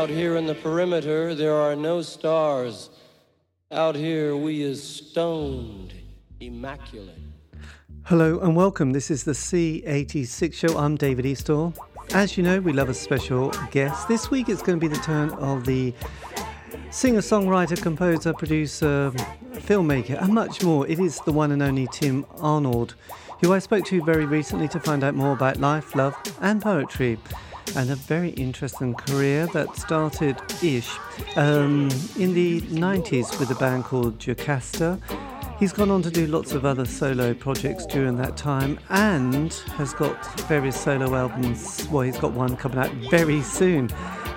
Out here in the perimeter, there are no stars. Out here, we is stoned, immaculate. Hello and welcome. This is the C86 show. I'm David Eastaugh. As you know, we love a special guest. This week it's going to be the turn of the singer, songwriter, composer, producer, filmmaker, and much more. It is the one and only Tim Arnold, who I spoke to very recently to find out more about life, love, and poetry and a very interesting career that started ish um, in the 90s with a band called Jocasta. He's gone on to do lots of other solo projects during that time and has got various solo albums. Well, he's got one coming out very soon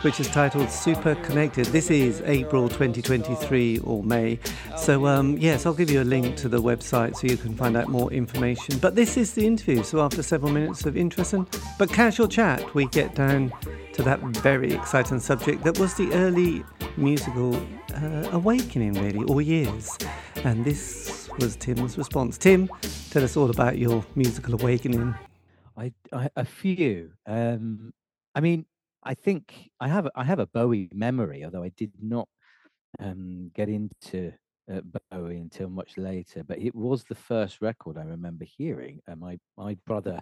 which is titled Super Connected. This is April 2023 or May. So, um, yes, I'll give you a link to the website so you can find out more information. But this is the interview. So, after several minutes of interesting but casual chat, we get down to that very exciting subject that was the early musical uh, awakening, really, or years. And this was Tim's response. Tim, tell us all about your musical awakening. I, I a few. Um, I mean, I think I have I have a Bowie memory, although I did not um, get into uh, Bowie until much later. But it was the first record I remember hearing. Uh, my my brother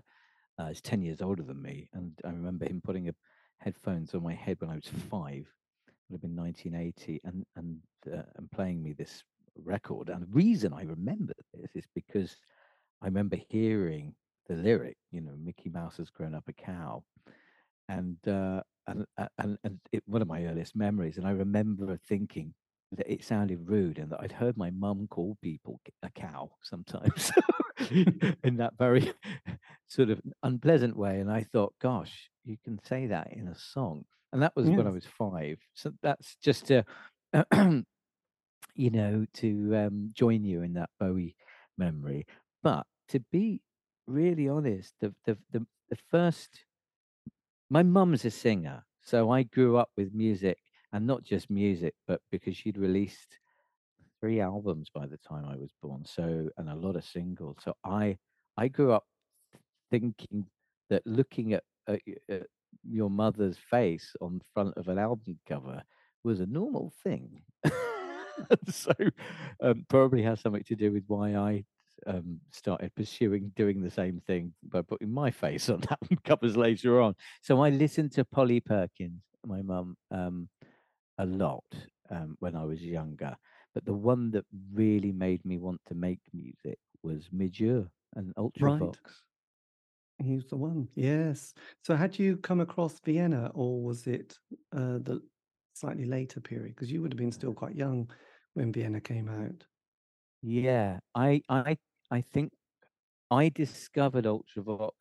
uh, is ten years older than me, and I remember him putting a, headphones on my head when I was five. It would have been 1980, and and uh, and playing me this record. And the reason I remember this is because I remember hearing the lyric. You know, Mickey Mouse has grown up a cow and uh, and and and it, one of my earliest memories. And I remember thinking that it sounded rude, and that I'd heard my mum call people a cow sometimes in that very sort of unpleasant way. And I thought, gosh, you can say that in a song. And that was when I was five. So that's just to, you know, to um, join you in that Bowie memory. But to be really honest, the the the, the first my mum's a singer, so I grew up with music, and not just music, but because she'd released three albums by the time I was born, so and a lot of singles. So I I grew up thinking that looking at, at, at your mother's face on front of an album cover was a normal thing. so um, probably has something to do with why I um, started pursuing doing the same thing by putting my face on album covers later on. So I listened to Polly Perkins, my mum, um, a lot um, when I was younger. But the one that really made me want to make music was Midge and Ultravox. Right. He was the one, yes. So had you come across Vienna, or was it uh, the slightly later period? Because you would have been still quite young when Vienna came out. Yeah, I I I think I discovered Ultravox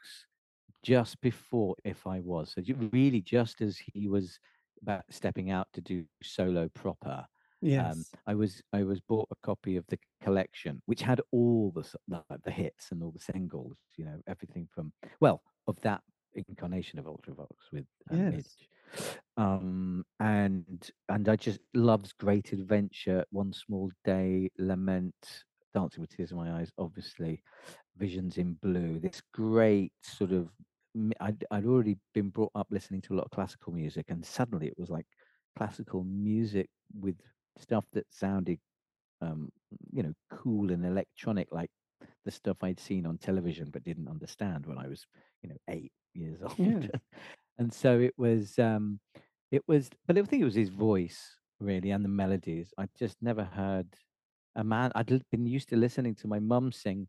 just before If I Was. So really just as he was about stepping out to do solo proper. Um, yes. I was I was bought a copy of the collection, which had all the the, the hits and all the singles. You know, everything from well of that incarnation of Ultravox with um, yes. Um, and and I just loves Great Adventure, One Small Day, Lament, Dancing with Tears in My Eyes, obviously, Visions in Blue. This great sort of, I'd, I'd already been brought up listening to a lot of classical music, and suddenly it was like classical music with stuff that sounded, um, you know, cool and electronic, like the stuff I'd seen on television but didn't understand when I was, you know, eight years old. Yeah. and so it was, um, it was, but I think it was his voice really and the melodies. I just never heard a man I'd been used to listening to my mum sing,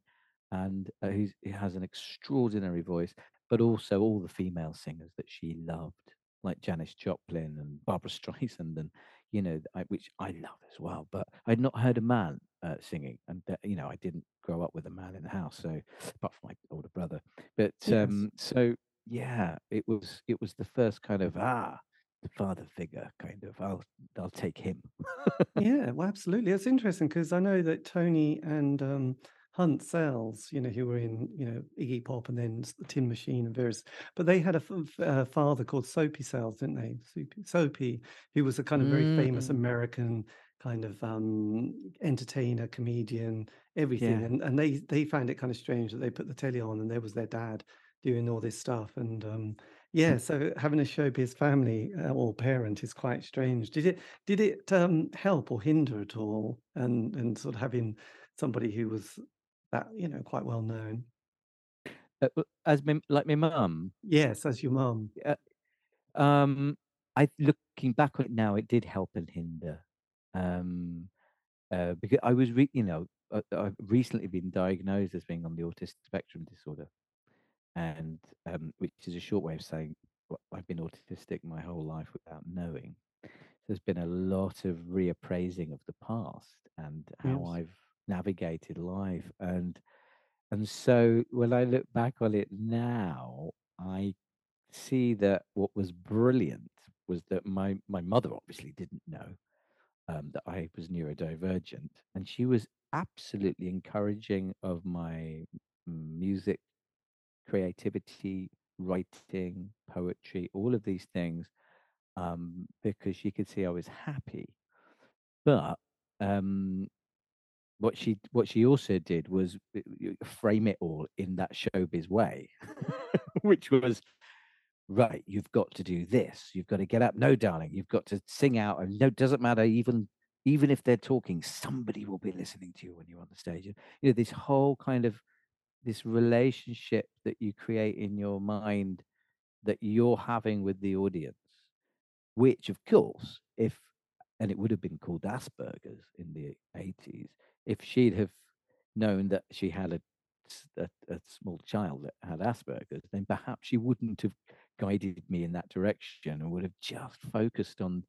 and uh, who has an extraordinary voice, but also all the female singers that she loved, like Janis Joplin and Barbara Streisand, and you know, I, which I love as well. But I'd not heard a man uh, singing, and uh, you know, I didn't grow up with a man in the house, so apart from my older brother. But yes. um, so yeah, it was it was the first kind of ah father figure kind of i'll i'll take him yeah well absolutely it's interesting because i know that tony and um hunt sales you know who were in you know iggy pop and then the tin machine and various but they had a, a father called soupy sales didn't they soupy, soupy who was a kind of very mm. famous american kind of um entertainer comedian everything yeah. and and they they found it kind of strange that they put the telly on and there was their dad doing all this stuff and um Yeah, so having a showbiz family uh, or parent is quite strange. Did it did it um, help or hinder at all? And and sort of having somebody who was that you know quite well known. Uh, as my, like my mum, Yes, as your mum. uh, um, I looking back on it now, it did help and hinder. Um, uh, because I was, re- you know, uh, I've recently been diagnosed as being on the autistic spectrum disorder, and um, which is a short way of saying well, I've been autistic my whole life without knowing. There's been a lot of reappraising of the past and how Yes. I've navigated life, and and so when I look back on it now, I see that what was brilliant was that my my mother obviously didn't know um, that I was neurodivergent, and she was absolutely encouraging of my music, creativity, writing, poetry, all of these things, um, because she could see I was happy. But um, what she what she also did was uh, frame it all in that showbiz way, which was right. You've got to do this. You've got to get up. No, darling, you've got to sing out. And no, doesn't matter. Even even if they're talking, somebody will be listening to you when you're on the stage. You know, this whole kind of this relationship that you create in your mind that you're having with the audience, which of course, if and it would have been called Asperger's in the 80s, if she'd have known that she had a a small child that had Asperger's, then perhaps she wouldn't have guided me in that direction and would have just focused on,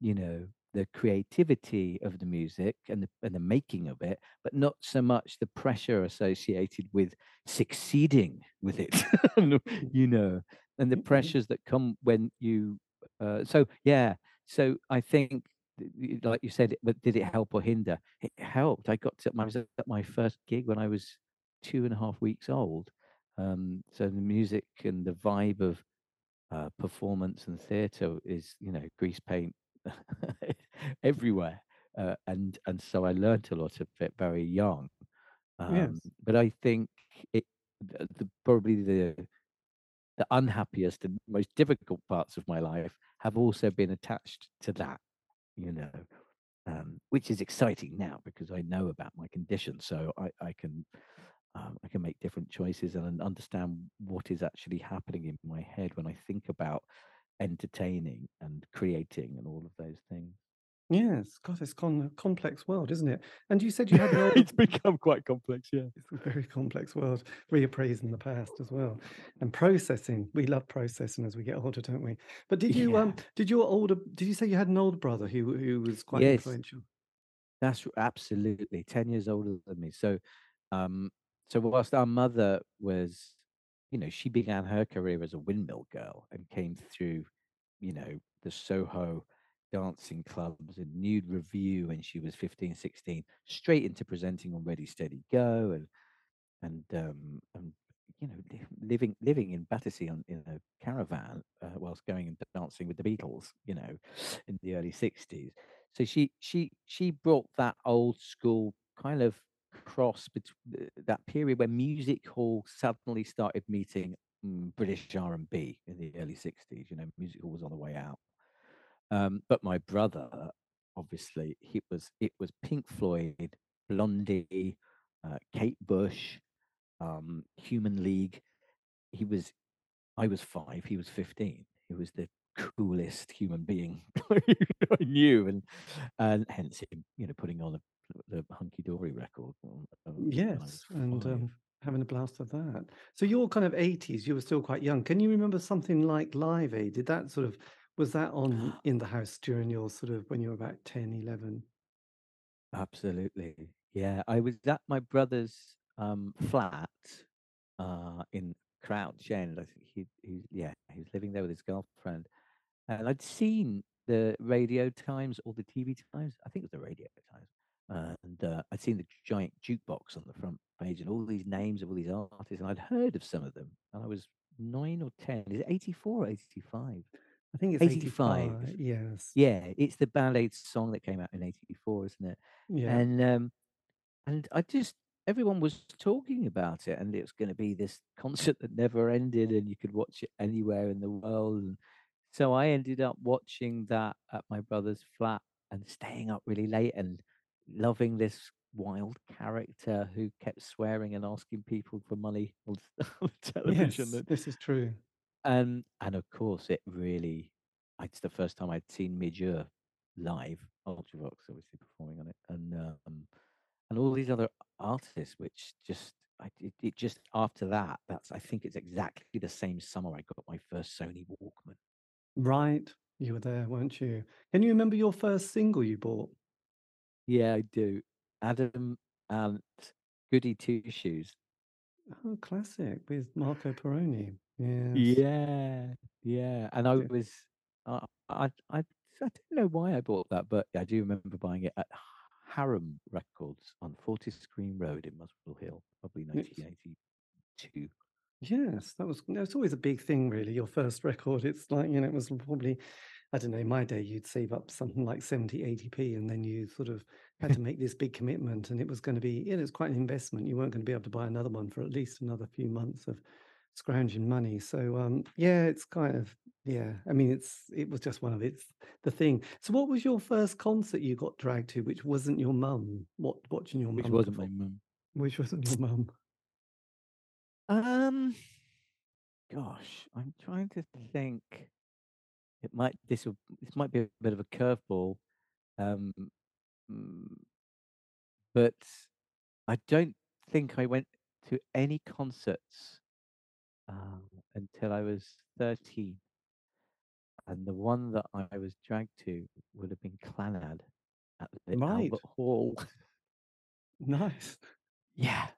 you know, the creativity of the music and the, and the making of it, but not so much the pressure associated with succeeding with it, you know, and the Mhm. pressures that come when you. Uh, so yeah, so I think, like you said, but did it help or hinder? It helped. I got to, I was at my first gig when I was two and a half weeks old. Um, so the music and the vibe of uh, performance and theatre is, you know, grease paint everywhere. Uh, and and so I learnt a lot of it very young. Um, Yes. but I think it the, the, probably the the unhappiest and most difficult parts of my life have also been attached to that, you know, um, which is exciting now because I know about my condition, so I, I can um, I can make different choices and understand what is actually happening in my head when I think about entertaining and creating and all of those things. Yes. God, it's con a complex world, isn't it? And you said you had it's become quite complex, yeah. It's a very complex world, reappraising the past as well, and processing. We love processing as we get older, don't we? But did you Yeah. um did your older did you say you had an older brother who who was quite Yes. influential? That's absolutely 10 years older than me. So, um, so whilst our mother was, you know, she began her career as a windmill girl and came through, you know, the Soho dancing clubs and nude review when she was 15, 16, straight into presenting on Ready Steady Go and and um, and you know living living in Battersea on in a caravan uh, whilst going and dancing with the Beatles, you know, in the early sixties. So she she she brought that old school kind of cross between that period when music hall suddenly started meeting mm, British R and B in the early sixties. You know, music hall was on the way out. Um, but my brother, obviously, he was it was Pink Floyd, Blondie, uh, Kate Bush um, Human League. He was, I was five, he was 15. He was the coolest human being I knew, and and hence him, you know, putting on a, the hunky dory record when when I was Yes, and um having a blast of that. So you're kind of 80s, you were still quite young. Can you remember something like Live Aid? Did that sort of was that on in the house during your sort of when you were about 10, 11? Absolutely, yeah. I was at my brother's um, flat uh, in Crouch End. I think he, he, yeah, he was living there with his girlfriend, And I'd seen the radio times or the TV times. I think it was the radio times. And uh, I'd seen the giant jukebox on the front page and all these names of all these artists. And I'd heard of some of them. And I was nine or 10. Is it 84 or 85? I think it's 85. 85. Yes. Yeah, it's the Aid song that came out in 84, isn't it? Yeah. And um, and I just everyone was talking about it, and it was going to be this concert that never ended, and you could watch it anywhere in the world. And so I ended up watching that at my brother's flat and staying up really late and loving this wild character who kept swearing and asking people for money on, on television. Yes, this is true. And and of course, it really. It's the first time I'd seen Ure live, Ultravox obviously performing on it, and um, and all these other artists, which just I it, it just after that, that's I think it's exactly the same summer I got my first Sony Walkman. Right, you were there, weren't you? Can you remember your first single you bought? Yeah, I do. Adam Ant Goody Two Shoes. Oh, classic with Marco Pirroni. Yes. Yeah, yeah. And I was, uh, I, I, I don't know why I bought that, but I do remember buying it at Harem Records on Fortis Green Road in Muswell Hill, probably Yes. 1982. Yes, that was that's always a big thing, really. Your first record, it's like, you know, it was probably, I don't know, in my day, you'd save up something like 70, 80p, and then you sort of had to make this big commitment, and it was going to be, you know, it's quite an investment. You weren't going to be able to buy another one for at least another few months of scrounging money. So, um, yeah, it's kind of, yeah, I mean, it's it was just one of it's the thing. So, what was your first concert you got dragged to, which wasn't your mum? What watching your mum? Which wasn't my mum. Which wasn't your mum? Um, gosh, I'm trying to think. It might this will this might be a bit of a curveball, um, mm, but I don't think I went to any concerts um, until I was 13. And the one that I was dragged to would have been Clannad at the Right. Albert Hall. Nice. yeah.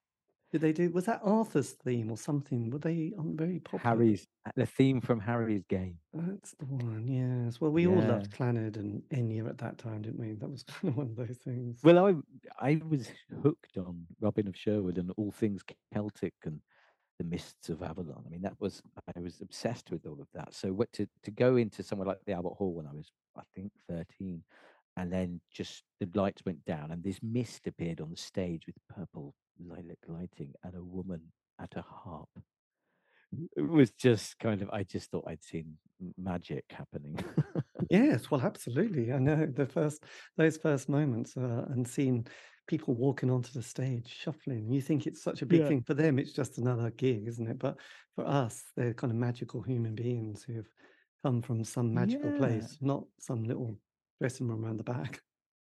Did they do? Was that Arthur's theme or something? Were they um, very popular? Harry's, the theme from Harry's game. That's the one. Yes. Well, we all loved Clannad and Enya at that time, didn't we? That was kind of one of those things. Well, I I was hooked on Robin of Sherwood and all things Celtic and the mists of Avalon. I mean, that was I was obsessed with all of that. So what to to go into somewhere like the Albert Hall when I was I think thirteen, and then just the lights went down and this mist appeared on the stage with purple lilac lighting and a woman at a harp. It was just kind of I just thought I'd seen magic happening. Yes. Well, absolutely. I know the first those first moments uh, and seeing people walking onto the stage shuffling. You think it's such a big Yeah. thing for them. It's just another gig, isn't it? But for us, they're kind of magical human beings who have come from some magical yeah. place, not some little dressing room around the back.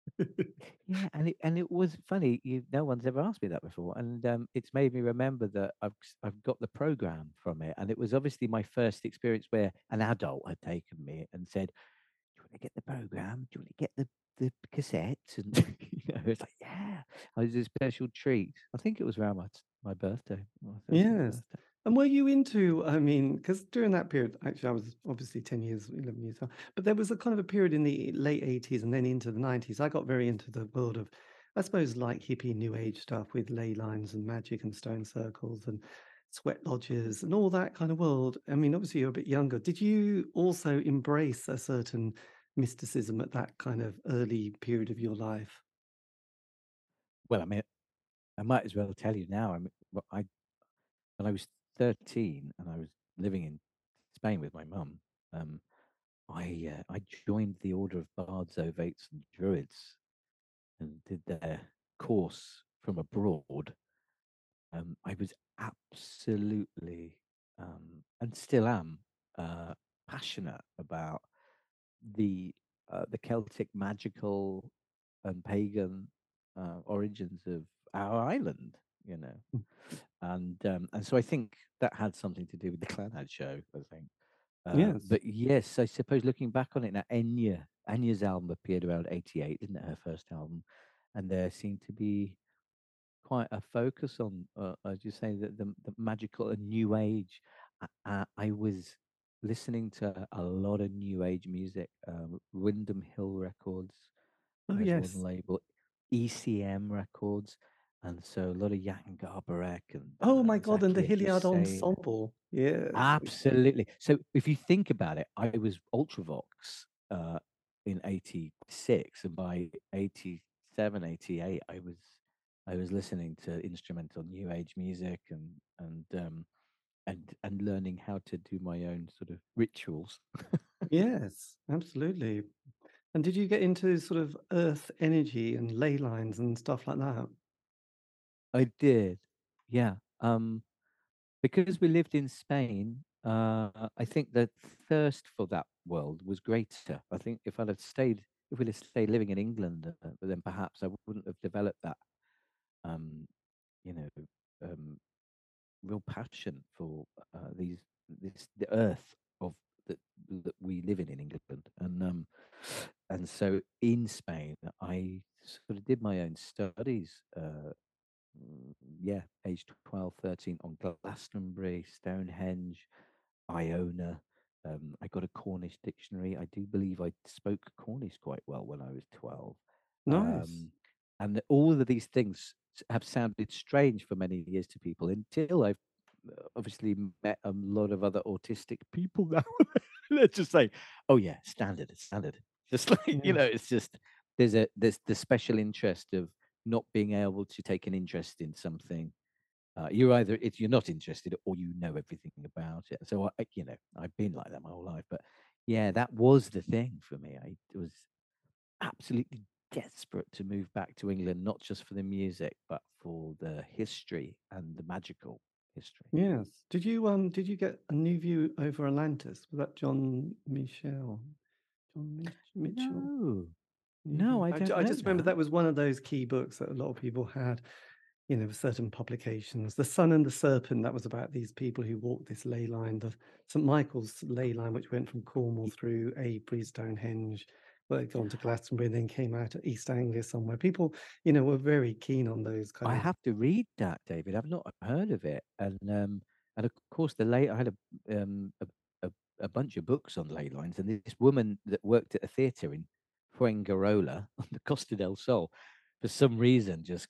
Yeah, and it and it was funny. You, no one's ever asked me that before, and um, it's made me remember that I've I've got the program from it, and it was obviously my first experience where an adult had taken me and said, "Do you want to get the program? Do you want to get the the cassettes?" And you know, it's like, "Yeah." I was a special treat. I think it was around my my birthday, my Yes. birthday. And were you into, I mean, because during that period, actually, I was obviously 10 years, 11 years old, but there was a kind of a period in the late 80s and then into the 90s. I got very into the world of, I suppose, like hippie new age stuff with ley lines and magic and stone circles and sweat lodges and all that kind of world. I mean, obviously, you're a bit younger. Did you also embrace a certain mysticism at that kind of early period of your life? Well, I mean, I might as well tell you now. I mean, I when I was thirteen and I was living in Spain with my mum. Um, I uh, I joined the Order of Bards, Ovates, and Druids and did their course from abroad. Um, I was absolutely um, and still am uh, passionate about the uh, the Celtic magical and pagan uh, origins of our island. You know, Mm. And um, and so I think that had something to do with the Clannad show. I think. Uh, Yes. but yes, I suppose looking back on it now, Enya, Enya's album appeared around '88, didn't it? Her first album, and there seemed to be quite a focus on, uh, as you say, the, the the magical and new age. I, I, was listening to a lot of new age music, um, Windham Hill Records Oh, yes. one label, ECM Records, and so a lot of Jan Garbarek and Oh, uh, my God. And the Hilliard Ensemble. yeah, Absolutely. So if you think about it, I was Ultravox uh, in 86, and by 87, 88, I was I was listening to instrumental new age music and and um, and and learning how to do my own sort of rituals. Yes, absolutely. And did you get into sort of earth energy and ley lines and stuff like that? I did, yeah. Um, because we lived in Spain, uh, I think the thirst for that world was greater. I think if I'd have stayed, if we'd have stayed living in England, uh, then perhaps I wouldn't have developed that, um, you know, um, real passion for uh, these this the earth of that that we live in in England, and um, and so in Spain, I sort of did my own studies. Uh, yeah, age 12, 13 on Glastonbury, Stonehenge, Iona. Um, I got a Cornish dictionary. I do believe I spoke Cornish quite well when I was 12. Nice. Um, and all of these things have sounded strange for many years to people until I've uh, obviously met a lot of other autistic people now. Let's just say, "Oh yeah, standard, it's standard." Just like you know, it's just there's a there's the special interest of not being able to take an interest in something uh, you're either if you're not interested or you know everything about it. So I, you know, I've been like that my whole life. But yeah, that was the thing for me. I was absolutely desperate to move back to England, not just for the music, but for the history and the magical history. Yes. Did you um did you get a new view over Atlantis? Was that John Michell? John Mitchell? No, no, I I, don't I know just remember that. that was one of those key books that a lot of people had, you know, certain publications. The Sun and the Serpent, that was about these people who walked this ley line, the St. Michael's ley line, which went from Cornwall through Avebury, Stonehenge, well, they'd gone to Glastonbury, and then came out at East Anglia somewhere. People, you know, were very keen on those kind I of have to read that, David. I've not heard of it, and um, and of course the late I had a um a, a, a bunch of books on ley lines, and this woman that worked at a theatre in Fuengirola on the Costa del Sol, for some reason, just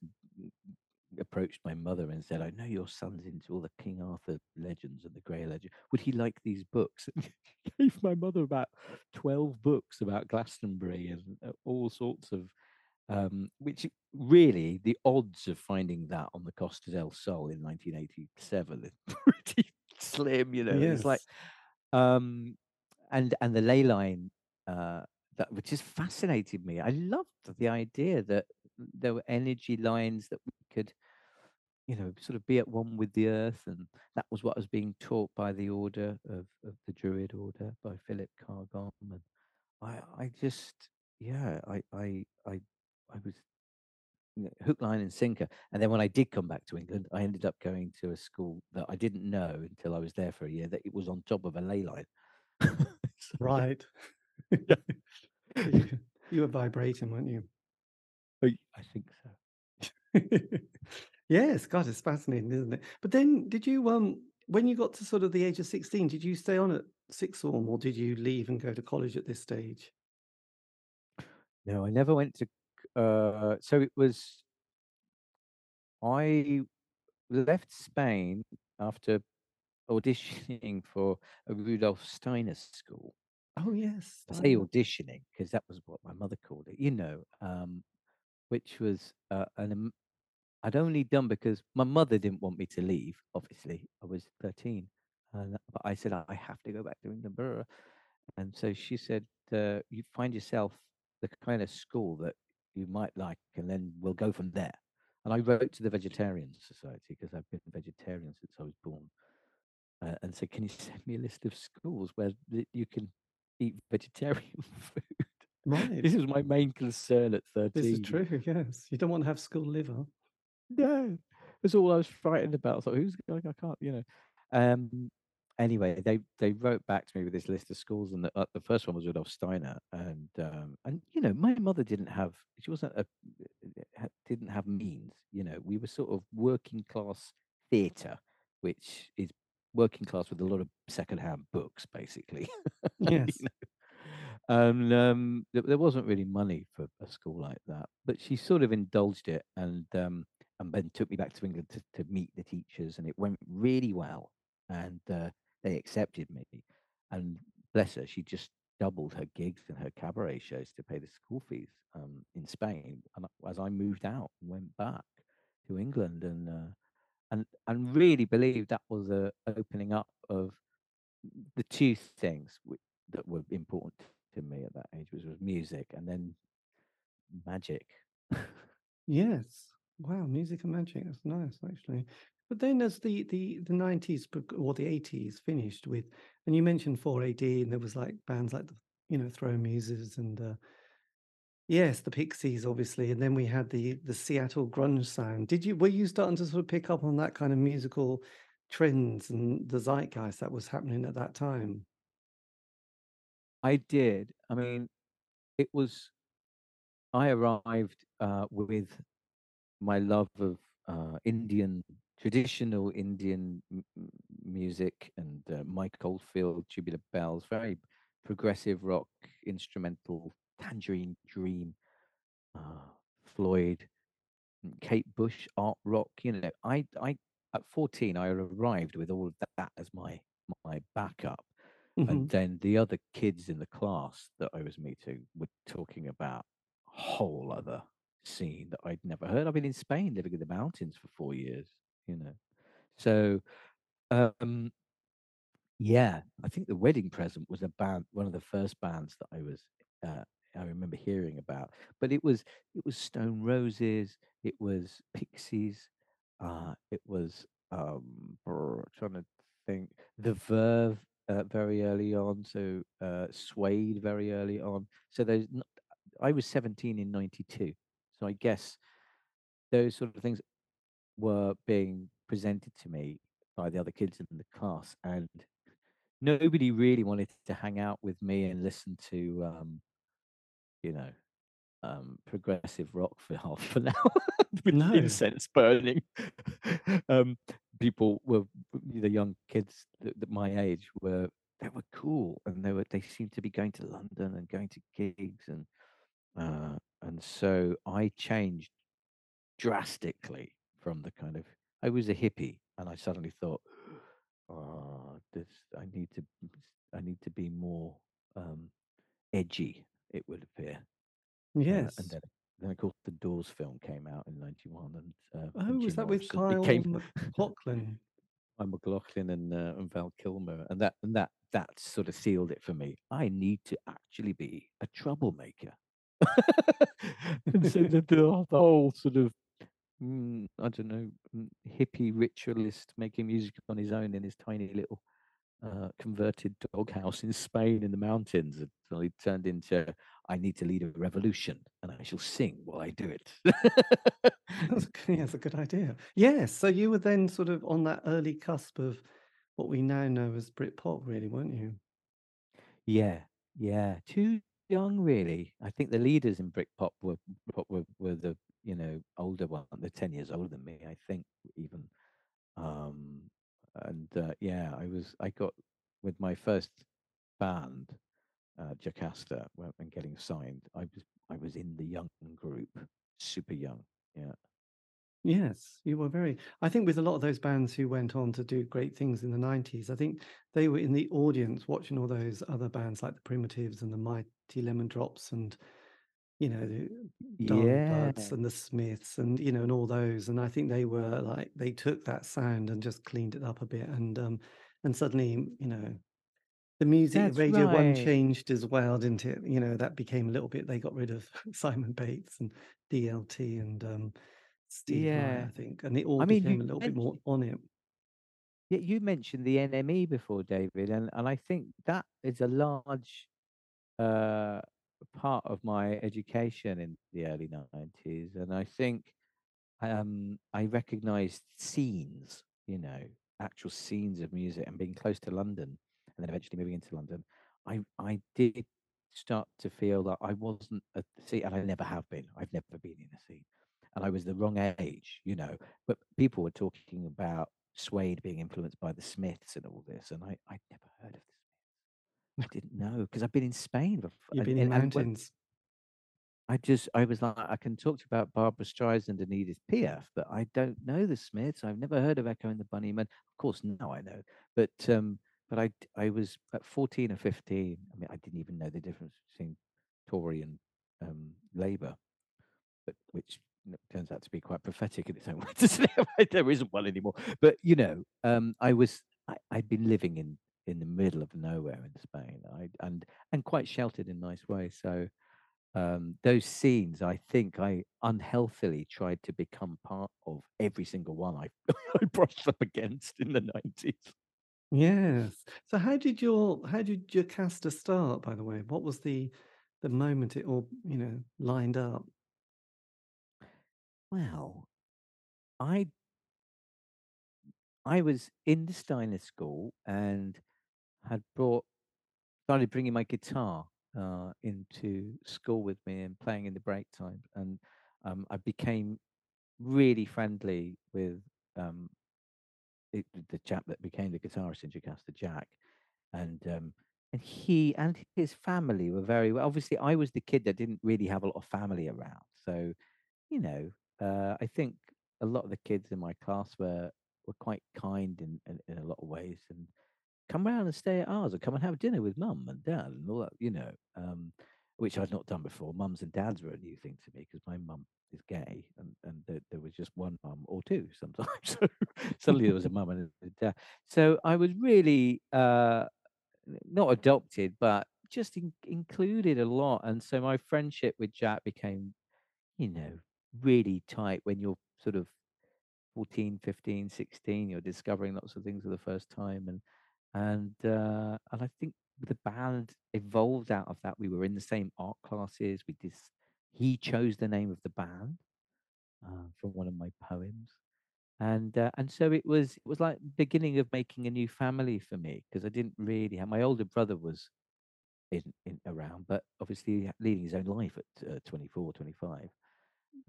approached my mother and said, "I know your son's into all the King Arthur legends and the Grail legend. Would he like these books?" And gave my mother about twelve books about Glastonbury and uh, all sorts of um, which really the odds of finding that on the Costa del Sol in 1987 is pretty slim. You know, it's like um, and and the ley line uh, that which just fascinated me. I loved the idea that there were energy lines that we could you know sort of be at one with the earth, and that was what was being taught by the order of, of the Druid order by Philip Carr-Gomm, and I I just yeah I I I I was hook, line, and sinker. And then when I did come back to England, I ended up going to a school that I didn't know until I was there for a year that it was on top of a ley line. Right. you, were vibrating, weren't you? I I think so. Yes, God, it's fascinating, isn't it? But then did you um when you got to sort of the age of 16, did you stay on at sixth form or did you leave and go to college at this stage? No, I never went to. Uh, so it was I left Spain after auditioning for a Rudolf Steiner school. Oh yes, I say auditioning because that was what my mother called it, you know, um, which was uh, an I'd only done because my mother didn't want me to leave. Obviously, I was 13, and but I said I have to go back to England. blah, blah, blah." And so she said, uh, "You find yourself the kind of school that you might like, and then we'll go from there." And I wrote to the Vegetarian Society because I've been vegetarian since I was born, uh, and said, "Can you send me a list of schools where th- you can eat vegetarian food?" Right. this was my main concern at 13. This is true, yes. You don't want to have school liver. No, that's all I was frightened about. I thought, who's going? I can't, you know. Um, anyway, they they wrote back to me with this list of schools, and the, uh, the first one was Rudolf Steiner, and um, and you know, my mother didn't have, she wasn't a, didn't have means. You know, we were sort of working class theatre, which is working class with a lot of secondhand books, basically. you Yes. know. And um, there, there wasn't really money for a school like that, but she sort of indulged it, and um, and then took me back to England to, to meet the teachers, and it went really well, and uh, they accepted me, and bless her, she just doubled her gigs and her cabaret shows to pay the school fees um, in Spain, and as I moved out and went back. to England, and uh, and and really believe that was a opening up of the two things that were important to me at that age, which was music and then magic. yes. Wow, music and magic. That's nice, actually. But then, as the the the nineties or the eighties finished with, and you mentioned Four AD, and there was like bands like the you know Throw Muses and uh, yes, the Pixies, obviously, and then we had the the Seattle grunge sound. Did you were you starting to sort of pick up on that kind of musical trends and the zeitgeist that was happening at that time? I did. I mean, it was. I arrived uh, with my love of uh, Indian traditional Indian m- music and uh, Mike Oldfield, Tubular Bells, very progressive rock, instrumental, Tangerine Dream, uh, Floyd, Kate Bush, art rock. You know, I, I at 14, I arrived with all of that as my my backup. Mm-hmm. And then the other kids in the class that I was meeting were talking about a whole other scene that I'd never heard. I've been in Spain living in the mountains for four years, you know. So um yeah, I think the wedding present was a band one of the first bands that I was uh I remember hearing about. But it was it was Stone Roses, it was Pixies, uh it was um trying to think the Verve uh, very early on, so uh Suede very early on. So there's I was 17 in 92. So I guess those sort of things were being presented to me by the other kids in the class, and nobody really wanted to hang out with me and listen to, um, you know, um, progressive rock for half an hour with no. incense burning. um, people were the young kids that, that my age were they were cool and they were they seemed to be going to London and going to gigs and uh, and so I changed drastically from the kind of I was a hippie and I suddenly thought, oh, this I need to I need to be more um, edgy. It would appear. Yes. Uh, and then, then of course the Doors film came out in '91, and uh, oh, and was that with Kyle became, MacLachlan? By MacLachlan and, uh, and Val Kilmer, and that and that that sort of sealed it for me. I need to actually be a troublemaker. and so the, the, the whole sort of mm, I don't know mm, hippie ritualist making music on his own in his tiny little uh, converted doghouse in Spain in the mountains. It suddenly turned into I need to lead a revolution and I shall sing while I do it. that's, yeah, that's a good idea. Yes. So you were then sort of on that early cusp of what we now know as Britpop, really, weren't you? Yeah. Yeah. Too young, really. I think the leaders in Britpop were, were, were the, you know, older one. They're 10 years older than me, I think, even. Um, and uh, yeah, I was I got with my first band, uh, Jocasta, when getting signed. I was I was in the young group, super young. Yeah. Yes, you were very. I think with a lot of those bands who went on to do great things in the 90s, I think they were in the audience watching all those other bands like the Primitives and the Mighty Lemon Drops and you know, the yeah. and the Smiths and, you know, and all those. And I think they were like, they took that sound and just cleaned it up a bit. And, um, and suddenly, you know, the music That's Radio One changed as well, didn't it? You know, that became a little bit, they got rid of Simon Bates and DLT and, um, Steve Yeah. I think. And it all I mean, became a little bit more on it. yeah, you mentioned the NME before, David, and, and I think that is a large uh, part of my education in the early 90s. And I think um, I recognized scenes, you know, actual scenes of music and being close to London and then eventually moving into London. I, I did start to feel that I wasn't a scene, and I never have been. I've never been in a scene. And I was the wrong age, you know. But people were talking about Suede being influenced by the Smiths and all this. And I, I'd never heard of the I didn't know because I've been in Spain. You've been in mountains. I just, I was like, I can talk to you about Barbara Streisand and Edith Piaf, but I don't know the Smiths. I've never heard of Echo and the Bunnymen. Of course, now I know, but um, but I, I was at fourteen or fifteen. I mean, I didn't even know the difference between Tory and um, Labour, but which turns out to be quite prophetic in its own way. there isn't one anymore. But you know, um, I was I, I'd been living in in the middle of nowhere in Spain, I, and and quite sheltered in a nice way. So um, those scenes, I think I unhealthily tried to become part of every single one I, I brushed up against in the nineties. Yes. So how did your how did Jocasta start, by the way? What was the the moment it all, you know, lined up? Well, I I was in the Steiner school and had brought started bringing my guitar uh, into school with me and playing in the break time, and um, I became really friendly with um, it, the chap that became the guitarist in Jocasta, Jack, and um, and he and his family were very well. Obviously, I was the kid that didn't really have a lot of family around, so you know, uh, I think a lot of the kids in my class were were quite kind in, in, in a lot of ways and come round and stay at ours or come and have dinner with mum and dad and all that, you know, um, which I'd not done before. Mums and dads were a new thing to me because my mum is gay and, and there, there was just one mum or two sometimes. so suddenly there was a mum and a dad. So I was really uh, not adopted, but just in, included a lot. And so my friendship with Jack became, you know, really tight when you're sort of 14 15 16 you're discovering lots of things for the first time and and uh, and i think the band evolved out of that. We were in the same art classes. We did he chose the name of the band uh, from one of my poems. And uh, and so it was it was like beginning of making a new family for me because i didn't really have my older brother was in, in around but obviously leading his own life at uh, 24 25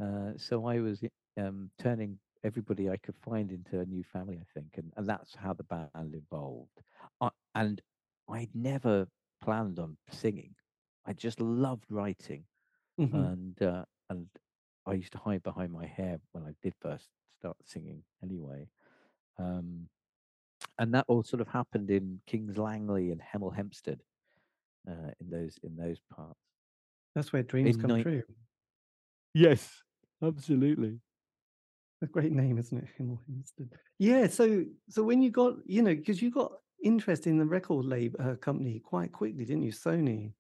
uh, so I was um, turning everybody I could find into a new family, I think, and, and that's how the band evolved. I, and I never planned on singing. I just loved writing, hmm and uh, and I used to hide behind my hair when I did first start singing. Anyway, um, and that all sort of happened in Kings Langley and Hemel Hempstead, uh, in those in those parts. That's where dreams In come night, true. yes, absolutely. A great name, isn't it? Hemel Hempstead. Yeah. So so when you got, you know, because you got interest in the record label uh, company quite quickly, didn't you? Sony.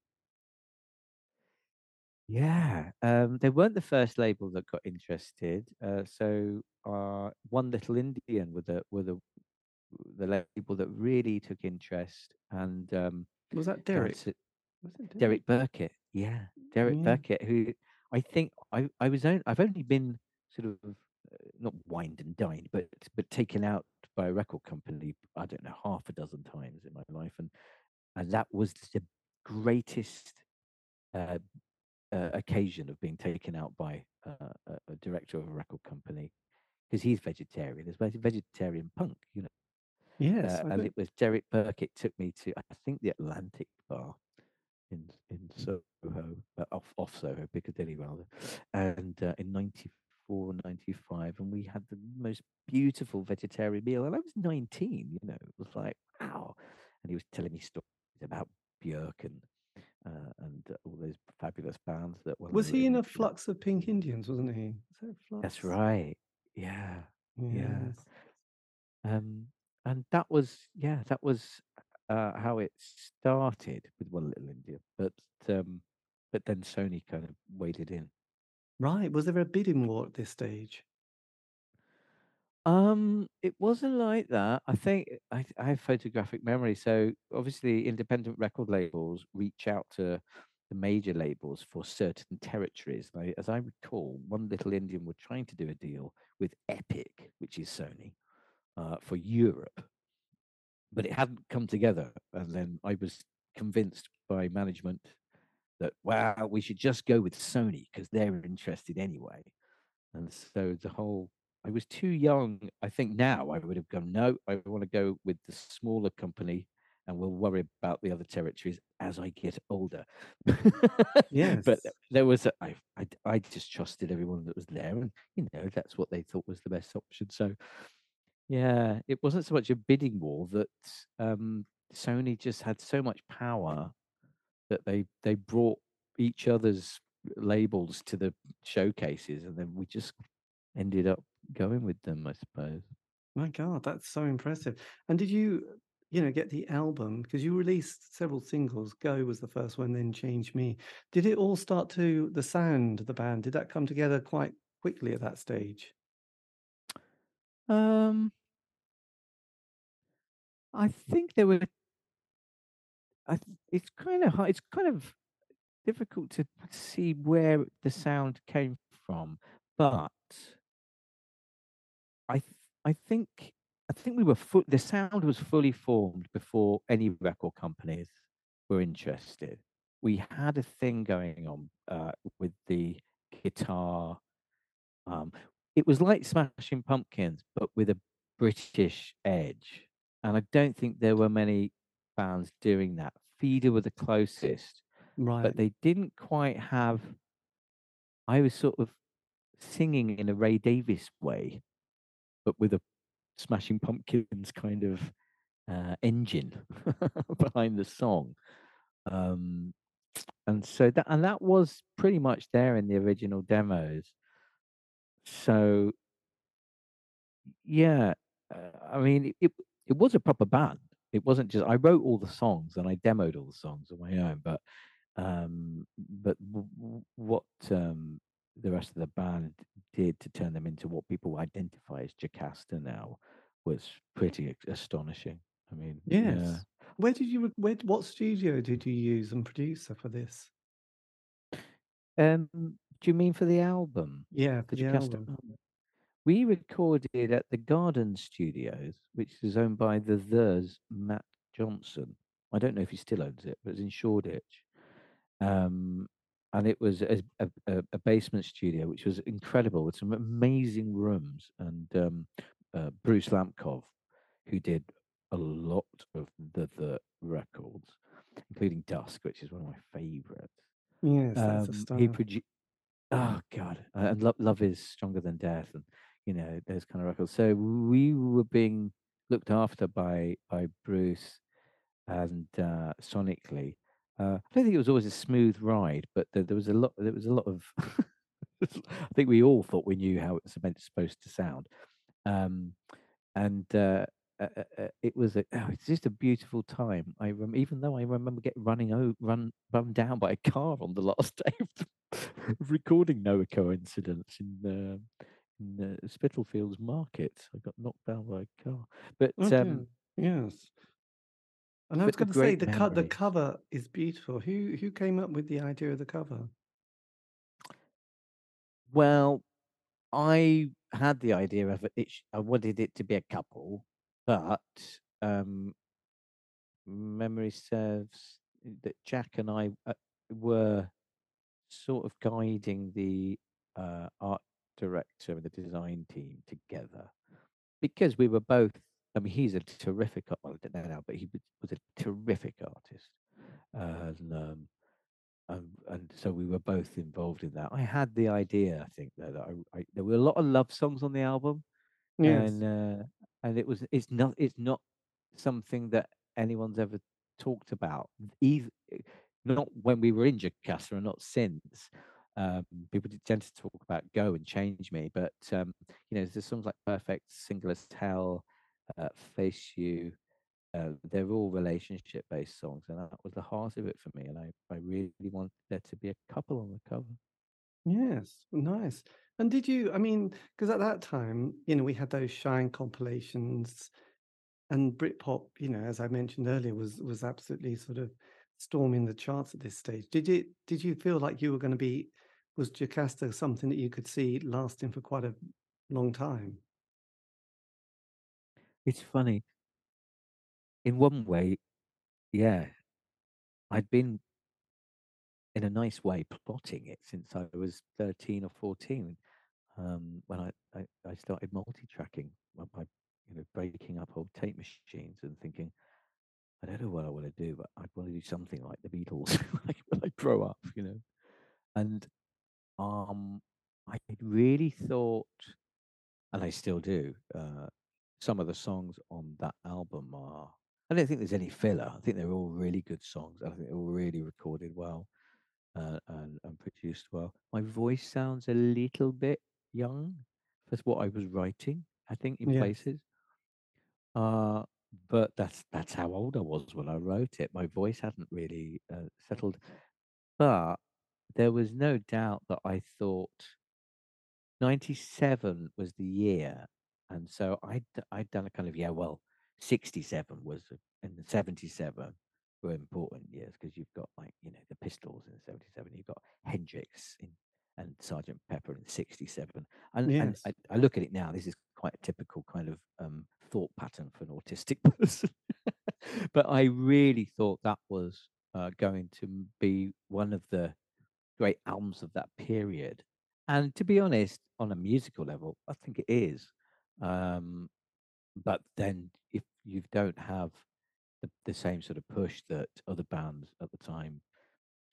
Yeah, um, they weren't the first label that got interested. Uh, so, uh, One Little Indian were the were the the label that really took interest, and um, Was that they Derek? Was it Derek? Derek Birkett. Yeah, Derek Yeah. Birkett, who I think I I was on, I've only been sort of not wined and dined, but but taken out by a record company. I don't know half a dozen times in my life, and and that was the greatest uh, uh, occasion of being taken out by uh, a director of a record company because he's vegetarian as well. Vegetarian punk, you know. Yes, uh, and it was Derek Birkett took me to I think the Atlantic Bar in in Soho, uh, off off Soho, Piccadilly rather, and uh, in ninety four ninety five, and we had the most beautiful vegetarian meal. And I was nineteen, you know, it was like wow. And he was telling me stories about Björk and uh, and uh, all those fabulous bands that were. Was he in a flux of Pink Indians? Wasn't he? Was that That's right. Yeah. Yes. Yeah. Um, and that was yeah, that was uh, how it started with One Little India, but um, but then Sony kind of waded in. Right. Was there a bidding war at this stage? Um, it wasn't like that. I think I, I have photographic memory. So obviously, independent record labels reach out to the major labels for certain territories. As I recall, One Little Indian were trying to do a deal with Epic, which is Sony, uh, for Europe, but it hadn't come together. And then I was convinced by management that wow, we should just go with Sony because they're interested anyway. And so the whole I was too young. I think now I would have gone, no, I want to go with the smaller company and we'll worry about the other territories as I get older. Yes. but there was, a, I, I, I just trusted everyone that was there and, you know, that's what they thought was the best option. So, yeah, it wasn't so much a bidding war that um, Sony just had so much power that they they brought each other's labels to the showcases, and then we just ended up going with them, I suppose. My God, that's so impressive. And did you, you know, get the album because you released several singles? Go was the first one, then Change Me. Did it all start to the sound, of the band? Did that come together quite quickly at that stage? Um, I think there were. I. It's kind of hard. It's kind of difficult to see where the sound came from, but I. I think. I think we were full. The sound was fully formed before any record companies were interested. We had a thing going on uh, with the guitar. Um, it was like Smashing Pumpkins, but with a British edge. And I don't think there were many bands doing that. Feeder were the closest, Right. but they didn't quite have. I was sort of singing in a Ray Davies way, but with a Smashing Pumpkins kind of uh, engine behind the song. Um, and so that and that was pretty much there in the original demos. So yeah, uh, I mean it, it it was a proper band. It wasn't just I wrote all the songs and I demoed all the songs on my own, but um, but w- w- what um, the rest of the band did to turn them into what people identify as Jocasta now was pretty astonishing. I mean, yeah. Yes. Where did you, where, what studio did you use and producer for this? Um, do you mean for the album, Yeah, for the the Jocasta album. album? We recorded at the Garden Studios, which is owned by the There's Matt Johnson. I don't know if he still owns it, but it's in Shoreditch. Um, and it was a, a, a basement studio, which was incredible with some amazing rooms. And um, uh, Bruce Lampcov, who did a lot of the, the records, including Dusk, which is one of my favorites. Yes, that's a Um, he produced. Oh God, uh, and love, love is stronger than death, and you know those kind of records. So we were being looked after by by Bruce and uh, sonically. Uh, I don't think it was always a smooth ride, but there, there was a lot. There was a lot of. I think we all thought we knew how it was meant supposed to sound, um, and uh, uh, uh, uh, it was a. Oh, it's just a beautiful time. I rem- even though I remember getting running o- run run down by a car on the last day of, recording No coincidence in in uh, Spitalfields Market. I got knocked down by a car, but um. Yes. And I was going to say the co- the cover is beautiful. Who who came up with the idea of the cover? Well, I had the idea of it. it I wanted it to be a couple, but um, memory serves that Jack and I uh, were sort of guiding the uh, art director and the design team together because we were both. I mean, he's a terrific. Well, I don't know now, but he was a terrific artist, and um, and, and so we were both involved in that. I had the idea. I think that I, I there were a lot of love songs on the album, Yes. and uh, and it was it's not it's not something that anyone's ever talked about either not when we were in Jocasta and not since um, people tend to talk about go and change me but um, you know there's songs like perfect single as hell uh, face you uh, they're all relationship based songs and that was the heart of it for me and I, I really wanted there to be a couple on the cover Yes. Nice. And did you? I mean, because at that time, you know, we had those Shine compilations, and Britpop, you know, as I mentioned earlier, was was absolutely sort of storming the charts at this stage. Did it? Did you feel like you were going to be? Was Jocasta something that you could see lasting for quite a long time? it's funny. In one way yeah. I'd been in a nice way plotting it since I was 13 or 14 um, when I, I, I started multi-tracking by, by you know breaking up old tape machines and thinking I don't know what I want to do but I want to do something like the Beatles when I grow up you know? And um I really thought and I still do uh, some of the songs on that album are I don't think there's any filler I think they're all really good songs I think they're all really recorded well uh, and, and produced well. My voice sounds a little bit young for what I was writing, I think, in Yes. places. Uh, but that's that's how old I was when I wrote it. My voice hadn't really uh, settled, but there was no doubt that I thought 97 was the year, and so I'd I'd done a kind of yeah, well, 67 was and 77 were important years because you've got like you know the Pistols in 77, you've got Hendrix in and Sergeant Pepper in 67, and and I, I look at it now. This is quite a typical kind of um, thought pattern for an autistic person, but I really thought that was uh, going to be one of the great albums of that period. And to be honest, on a musical level, I think it is. Um, but then if you don't have the, the same sort of push that other bands at the time,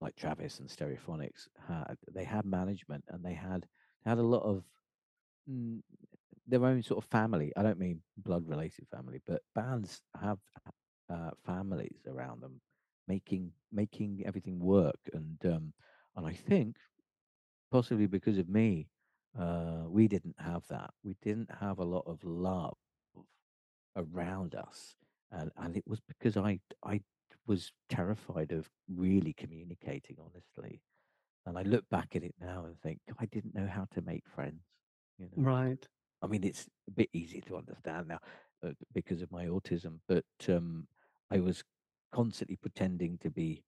like Travis and Stereophonics, had, they had management and they had had a lot of mm, their own sort of family. I don't mean blood related family, but bands have uh, families around them making making everything work. And um, and I think possibly because of me, uh, we didn't have that. We didn't have a lot of love around us, and and it was because I I was terrified of really communicating honestly. And I look back at it now and think I didn't know how to make friends. You know, Right. I mean, it's a bit easy to understand now uh, because of my autism, but um, I was constantly pretending to be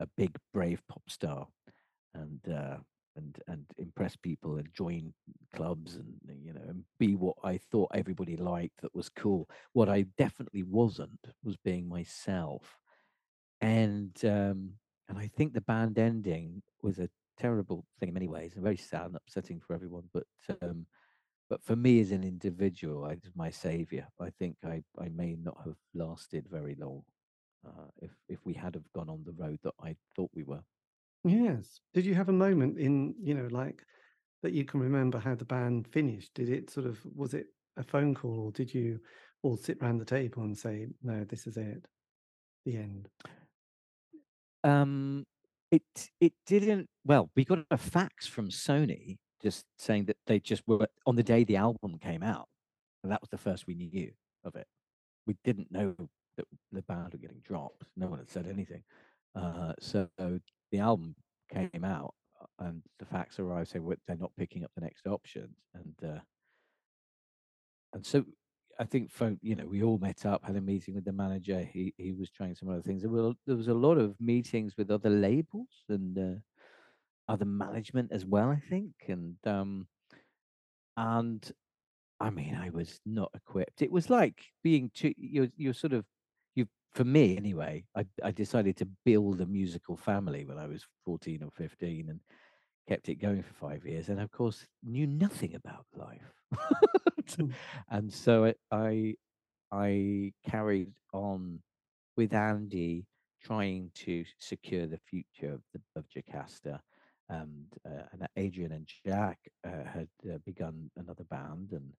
a big, brave pop star and uh, and and impress people and join clubs and uh, you know and be what I thought everybody liked that was cool. What I definitely wasn't was being myself, and um, and I think the band ending was a terrible thing in many ways and very sad and upsetting for everyone. But um, but for me as an individual, I was my savior. I think I I may not have lasted very long uh, if if we had have gone on the road that I thought we were. Yes. Did you have a moment in, you know, like that you can remember how the band finished? Did it sort of, was it a phone call or did you all sit around the table and say, no, this is it, the end? Um, it it didn't. Well, we got a fax from Sony just saying that they just were on the day the album came out, and that was the first we knew of it. We didn't know that the band were getting dropped. No one had said anything. Uh, so the album came out, uh, and the facts arrived saying "Well, they're not picking up the next option. and uh, and so I think for you know we all met up, had a meeting with the manager. He he was trying some other things. There were there was a lot of meetings with other labels and uh, other management as well. I think and um and I mean I was not equipped. It was like being too you're you're sort of for me anyway. I I decided to build a musical family when I was fourteen or fifteen and kept it going for five years, and of course knew nothing about life. Mm. and so it, I I carried on with Andy trying to secure the future of the of Jocasta. And, uh, and Adrian and Jack uh, had uh, begun another band, and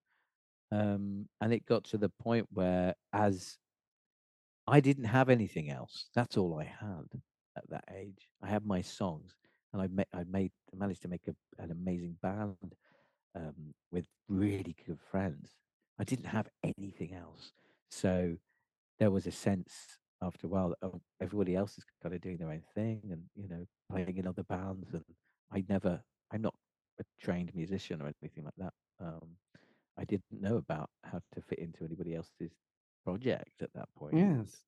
um, and it got to the point where, as I didn't have anything else, that's all I had at that age. I had my songs, and I made I made managed to make a, an amazing band um, with really good friends. I didn't have anything else, so there was a sense after a while that oh, everybody else is kind of doing their own thing and you know playing in other bands and i never i'm not a trained musician or anything like that um i didn't know about how to fit into anybody else's project at that point Yes.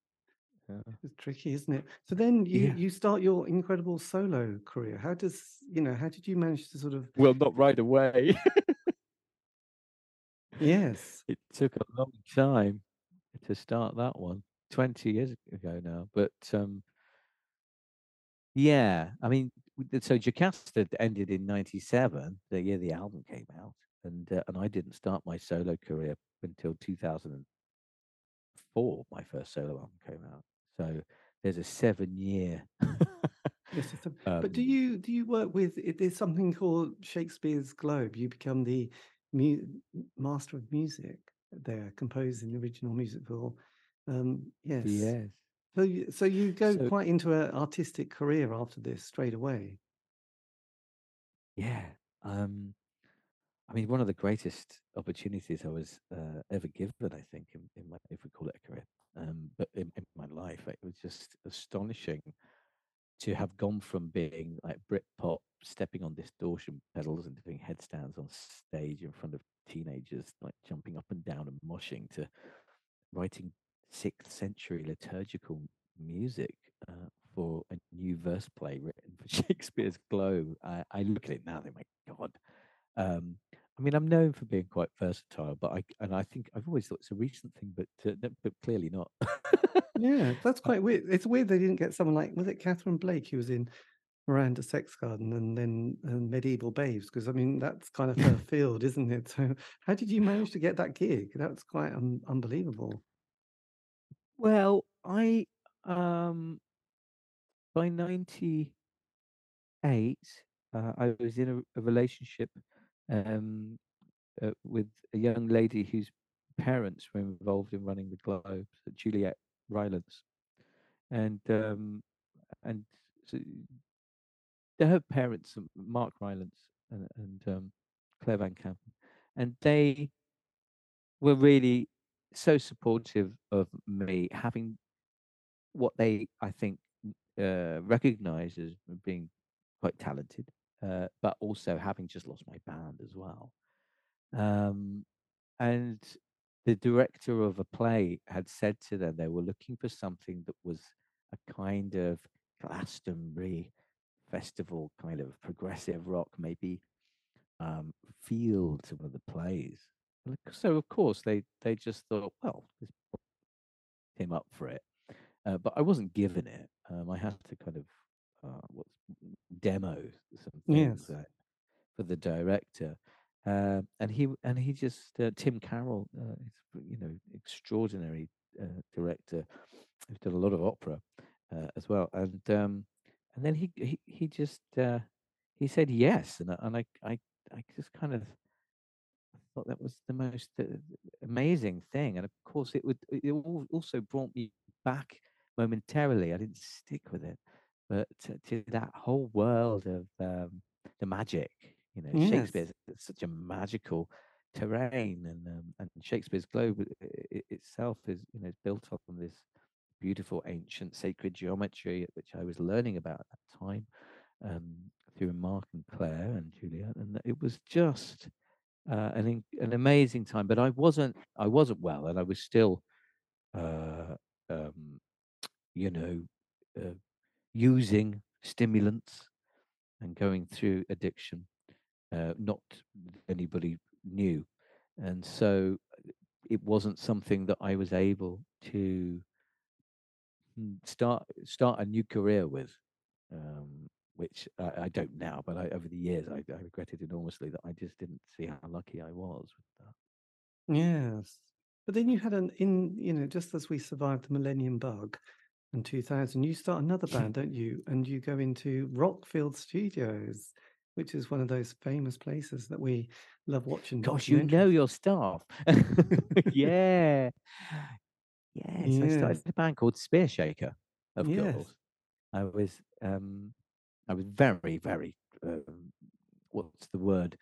Yeah. It's tricky, isn't it? So then you Yeah. you start your incredible solo career. How does, you know, how did you manage to sort of well not right away Yes. it took a long time to start that one 20 years ago now but um yeah i mean so jocasta ended in 97 the year the album came out and uh, and i didn't start my solo career until 2004 my first solo album came out so there's a seven year Yes, a- but do um, you do you work with it- there's something called Shakespeare's Globe. You become the mu- master of music there, composing the original music for um yes. yes So you, so you go So quite into an artistic career after this straight away. yeah, um, I mean, one of the greatest opportunities I was uh, ever given, I think, in, in my, if we call it a career, um, but in, in my life, it was just astonishing to have gone from being like Britpop, stepping on distortion pedals and doing headstands on stage in front of teenagers, like jumping up and down and moshing, to writing sixth century liturgical music uh, for a new verse play written for Shakespeare's Globe. I, I look at it now, and think, my God. Um, I mean, I'm known for being quite versatile, but I and I think I've always thought it's a recent thing, but uh, but clearly not. Yeah, that's quite weird. It's weird they didn't get someone like was it Katharine Blake who was in Miranda Sex Garden and then and Mediaeval Baebes because I mean that's kind of her field, isn't it? So how did you manage to get that gig? That's quite un- unbelievable. well, I um by '98, uh, I was in a, a relationship um uh, with a young lady whose parents were involved in running the Globe, Juliet Rylance, and um and so her parents, um, Mark Rylance and, and um, Claire Van Kampen, and they were really so supportive of me having what they, I think, uh, recognise as being quite talented, uh, but also having just lost my band as well. Um, and the director of a play had said to them they were looking for something that was a kind of Glastonbury festival kind of progressive rock, maybe um, feel some of the plays. So of course they they just thought, well, let's him up for it. Uh, but I wasn't given it. Um, I had to kind of uh, what's demo some things Yes. uh, for the director. Uh, and he and he just uh, Tim Carroll, uh, is, you know, extraordinary uh, director, who's done a lot of opera uh, as well. And um, and then he he he just uh, he said yes, and I, and I I I just kind of thought that was the most amazing thing. And of course, it would it also brought me back momentarily. I didn't stick with it, but to, to that whole world of um, the magic. You know, Yes. Shakespeare's such a magical terrain, and um, and Shakespeare's globe itself is you know is built up on this beautiful ancient sacred geometry, which I was learning about at that time um, through Mark and Claire and Juliet, and it was just uh, an an amazing time. But I wasn't I wasn't well, and I was still uh, um, you know uh, using stimulants and going through addiction. Uh, not anybody knew, and so it wasn't something that I was able to mm, start start a new career with. Um, which I, I don't now, but I, over the years I, I regretted enormously that I just didn't see how lucky I was with that. Yes. But then you had an in, you know, just as we survived the Millennium Bug in 2000, you start another band, don't you? And you go into Rockfield Studios, which is one of those famous places that we love watching Gosh, you know your stuff. yeah. Yes, I started a band called Spear Shaker, of Yes. course. I was um I was very, very um, what's the word?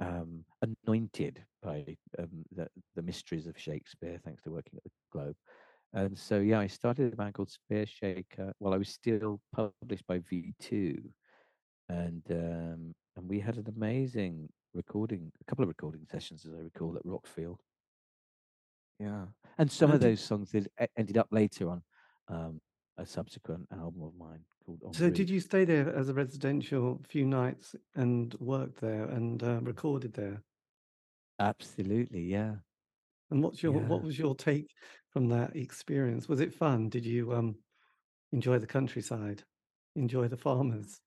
Um anointed by um the, the mysteries of Shakespeare, thanks to working at the Globe. And so yeah, I started a band called Spear Shaker while I was still published by V2. And um and we had an amazing recording, a couple of recording sessions as I recall at Rockfield. Yeah, and some And of those songs did, ended up later on um, a subsequent album of mine called so did you stay there as a residential few nights and worked there and uh, recorded there? Absolutely, yeah, And what's your what was your take from that experience? Was it fun? Did you um enjoy the countryside? Enjoy the farmers?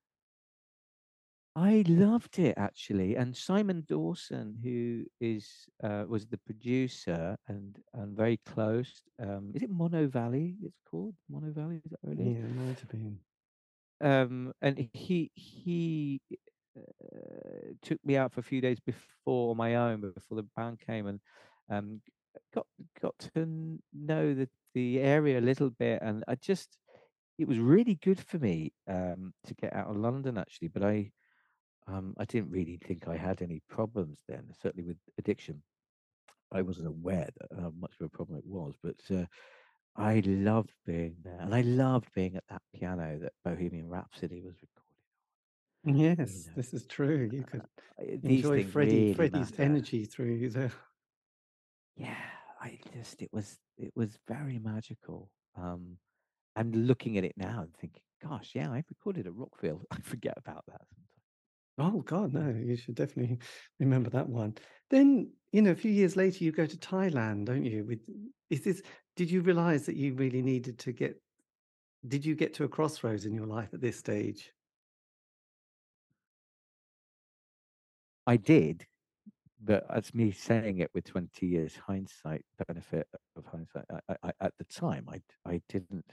I loved it actually, and Simon Dawson, who is uh, was the producer and and very close. Um, is it Monnow Valley? It's called Monnow Valley. Is that is? Yeah, it might have been. um, and he he uh, took me out for a few days before my own before the band came and um, got got to know the the area a little bit, and I just it was really good for me um, to get out of London actually, but I um, I didn't really think I had any problems then, certainly with addiction. I wasn't aware that how much of a problem it was, but uh, I loved being there, and I loved being at that piano that Bohemian Rhapsody was recorded on. Yes, know, this is true. You could uh, enjoy Freddie really Freddie's matter. energy through the. Yeah, I just it was it was very magical. Um, and looking at it now and thinking, gosh, yeah, I recorded at Rockfield. I forget about that sometimes. Oh God, no! You should definitely remember that one. Then you know, a few years later, you go to Thailand, don't you? With is this? Did you realize that you really needed to get? Did you get to a crossroads in your life at this stage? I did, but that's me saying it with 20 years hindsight, benefit of hindsight. I, I, at the time, I, I didn't,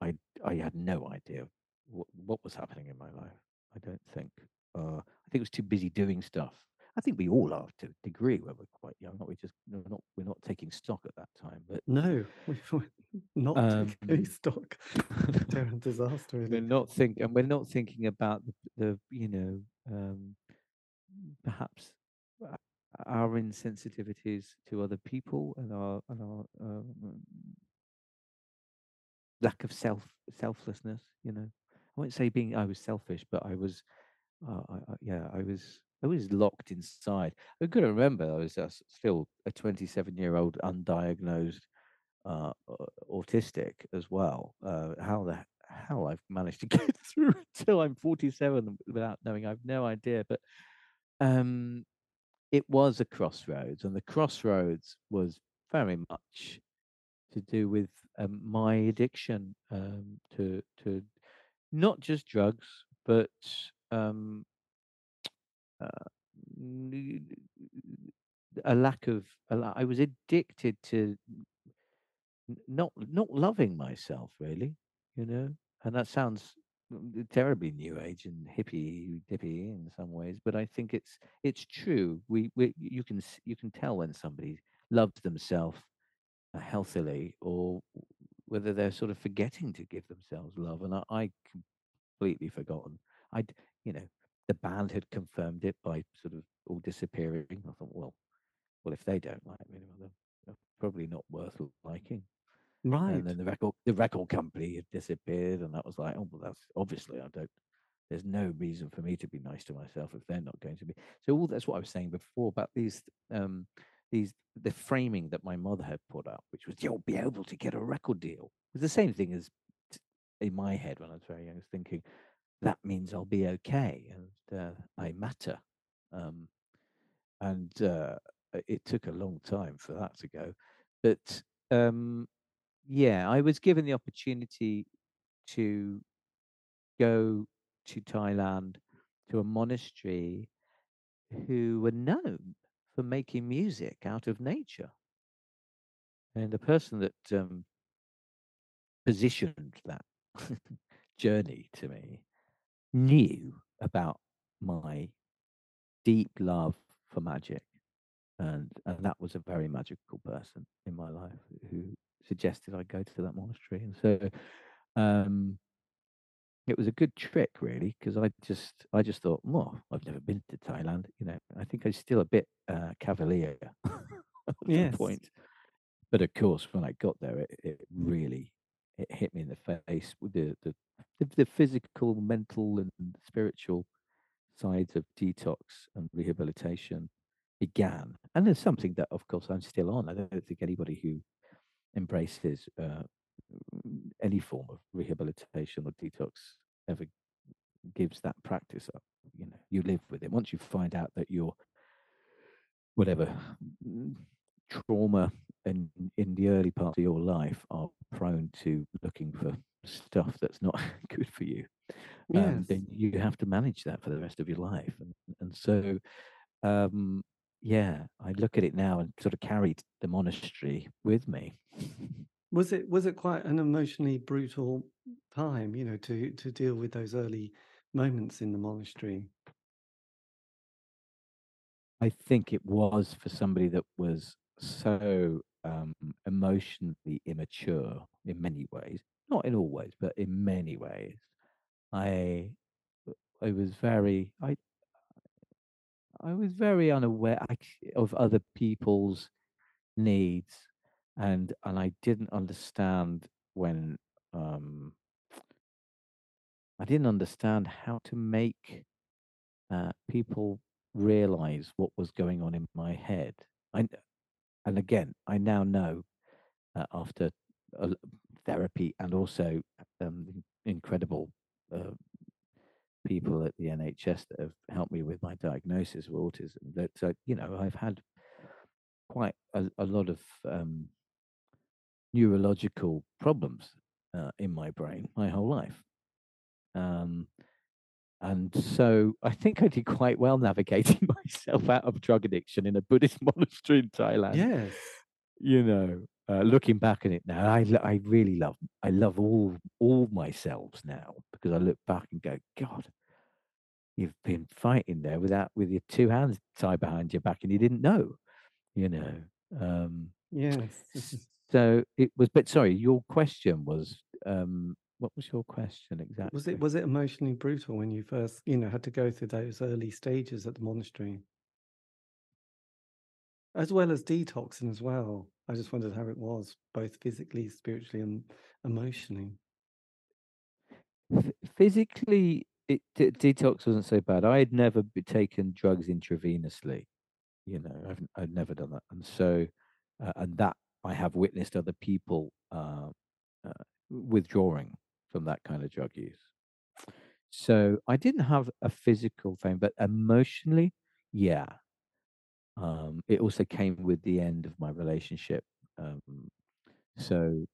I, I had no idea what, what was happening in my life. I don't think. Uh, I think it was too busy doing stuff. I think we all are to a degree when we're quite young. Not we just we're not we're not taking stock at that time. But no, we're not um, taking stock. Terror disaster. We're not think and we're not thinking about the, the you know um, perhaps our insensitivities to other people and our and our um, lack of self selflessness. You know, I won't say being I was selfish, but I was, uh, I, I, yeah, I was I was locked inside. I couldn't remember I was still a 27 year old undiagnosed uh, autistic as well. Uh, how the hell I've managed to get through until I'm 47 without knowing, I've no idea. But um, it was a crossroads, and the crossroads was very much to do with um, my addiction um, to to not just drugs, but um, uh, a lack of. I was addicted to not not loving myself, really. You know, and that sounds terribly new age and hippie hippie in some ways, but I think it's it's true. We, we you can you can tell when somebody loves themselves uh, healthily or whether they're sort of forgetting to give themselves love. And I, I completely forgotten. I'd, you know, the band had confirmed it by sort of all disappearing. I thought, well, well, if they don't like me, they're probably not worth liking. Right. And then the record, the record company had disappeared, and that was like, oh, well, that's obviously I don't. There's no reason for me to be nice to myself if they're not going to be. So all that's what I was saying before about these um, these the framing that my mother had put up, which was you'll be able to get a record deal. Was the same thing as in my head when I was very young. Was thinking that means I'll be okay and uh, I matter. Um, and uh, it took a long time for that to go, but um, yeah, I was given the opportunity to go to Thailand to a monastery who were known for making music out of nature. And the person that um, positioned that journey to me knew about my deep love for magic. And, and that was a very magical person in my life who suggested I go to that monastery. And so um, it was a good trick, really, because I just I just thought, well, I've never been to Thailand. You know, I think I was still a bit uh, cavalier at yes. that point. But of course, when I got there, it, it really it hit me in the face with the, the the, the physical, mental, and spiritual sides of detox and rehabilitation began. And there's something that, of course, I'm still on. I don't think anybody who embraces uh, any form of rehabilitation or detox ever gives that practice up. You know, you live with it. Once you find out that you're whatever trauma in in the early part of your life are prone to looking for stuff that's not good for you yes. um, then you have to manage that for the rest of your life and and so um, yeah i look at it now and sort of carried the monastery with me was it was it quite an emotionally brutal time you know to to deal with those early moments in the monastery i think it was for somebody that was so um, emotionally immature in many ways. Not in all ways, but in many ways. I I was very I I was very unaware of other people's needs, and and I didn't understand when um, I didn't understand how to make uh, people realize what was going on in my head. I, and again, I now know uh, after therapy and also um, incredible uh, people at the NHS that have helped me with my diagnosis of autism. That uh, you know, I've had quite a, a lot of um, neurological problems uh, in my brain my whole life. Um, and so I think I did quite well navigating myself out of drug addiction in a Buddhist monastery in Thailand. Yes. You know, uh, looking back at it now, I, I really love I love all all myself now because I look back and go, God, you've been fighting there without with your two hands tied behind your back and you didn't know, you know. Um, yes. so it was, but sorry, your question was, um, what was your question exactly? Was it was it emotionally brutal when you first, you know, had to go through those early stages at the monastery? As well as detoxing as well. I just wondered how it was, both physically, spiritually, and emotionally. physically, it d- detox wasn't so bad. I had never taken drugs intravenously. You know, I've I'd never done that, and so, uh, and that I have witnessed other people uh, uh, withdrawing from that kind of drug use. So I didn't have a physical thing, but emotionally, yeah. Um, it also came with the end of my relationship. Um, so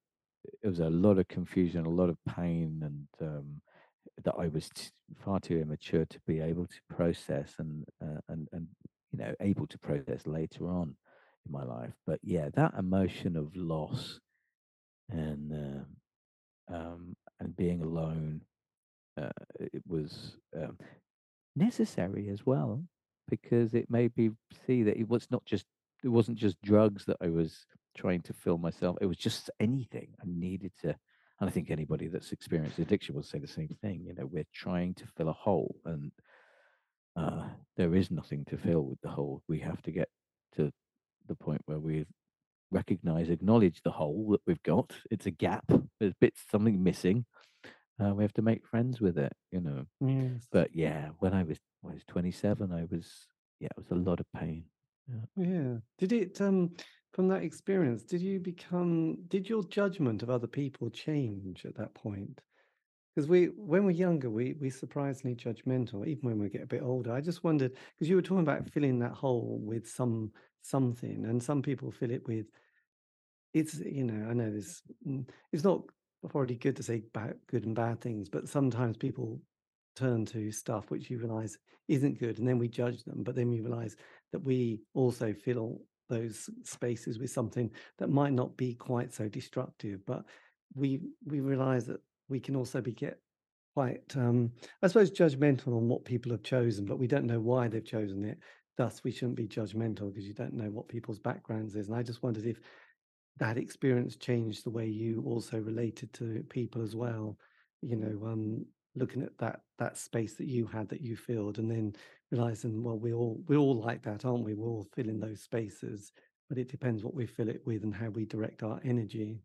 it was a lot of confusion, a lot of pain, and um, that I was t- far too immature to be able to process and uh, and and you know able to process later on in my life. But yeah, that emotion of loss and uh, um, and being alone. Uh, it was um, necessary as well because it made me see that it was not just it wasn't just drugs that I was trying to fill myself. It was just anything I needed to. And I think anybody that's experienced addiction will say the same thing. You know, we're trying to fill a hole, and uh, there is nothing to fill with the hole. We have to get to the point where we recognize, acknowledge the hole that we've got. It's a gap. There's bits something missing. Uh, we have to make friends with it, you know. Yes. But yeah, when I was when I was 27, I was yeah, it was a lot of pain. Yeah. yeah. Did it um from that experience? Did you become? Did your judgment of other people change at that point? Because we, when we're younger, we we surprisingly judgmental. Even when we get a bit older, I just wondered because you were talking about filling that hole with some something, and some people fill it with it's you know I know this mm, it's not already good to say bad, good and bad things, but sometimes people turn to stuff which you realize isn't good, and then we judge them. But then we realize that we also fill those spaces with something that might not be quite so destructive, but we we realize that we can also be get quite um, I suppose judgmental on what people have chosen, but we don't know why they've chosen it. Thus, we shouldn't be judgmental because you don't know what people's backgrounds is. And I just wondered if that experience changed the way you also related to people as well you know um looking at that that space that you had that you filled and then realizing well we all we're all like that aren't we? We're all filling those spaces but it depends what we fill it with and how we direct our energy.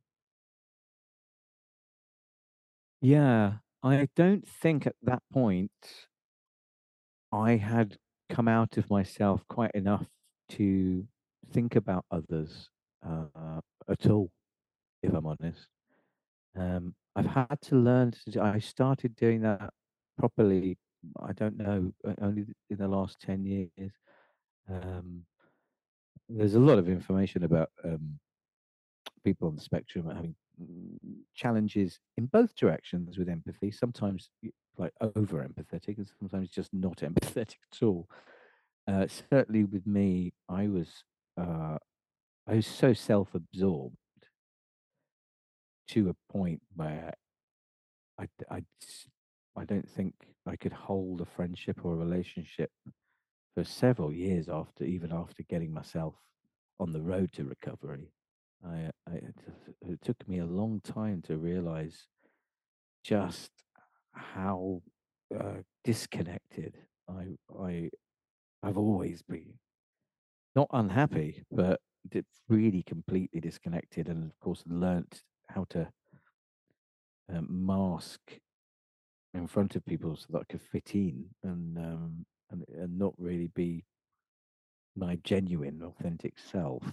Yeah i don't think at that point i had come out of myself quite enough to think about others uh, at all, if I'm honest. Um, I've had to learn. I started doing that properly. I don't know, only in the last ten years. Um, there's a lot of information about um, people on the spectrum having mm, challenges in both directions with empathy. Sometimes like over empathetic, and sometimes just not empathetic at all. Uh, certainly, with me, I was uh, I was so self-absorbed to a point where I, I, I don't think I could hold a friendship or a relationship for several years after, even after getting myself on the road to recovery. I, I it, took me a long time to realize just how uh, disconnected I I I've always been. Not unhappy, but really completely disconnected, and of course learnt how to um, mask in front of people so that I could fit in and um, and and not really be my genuine, authentic self.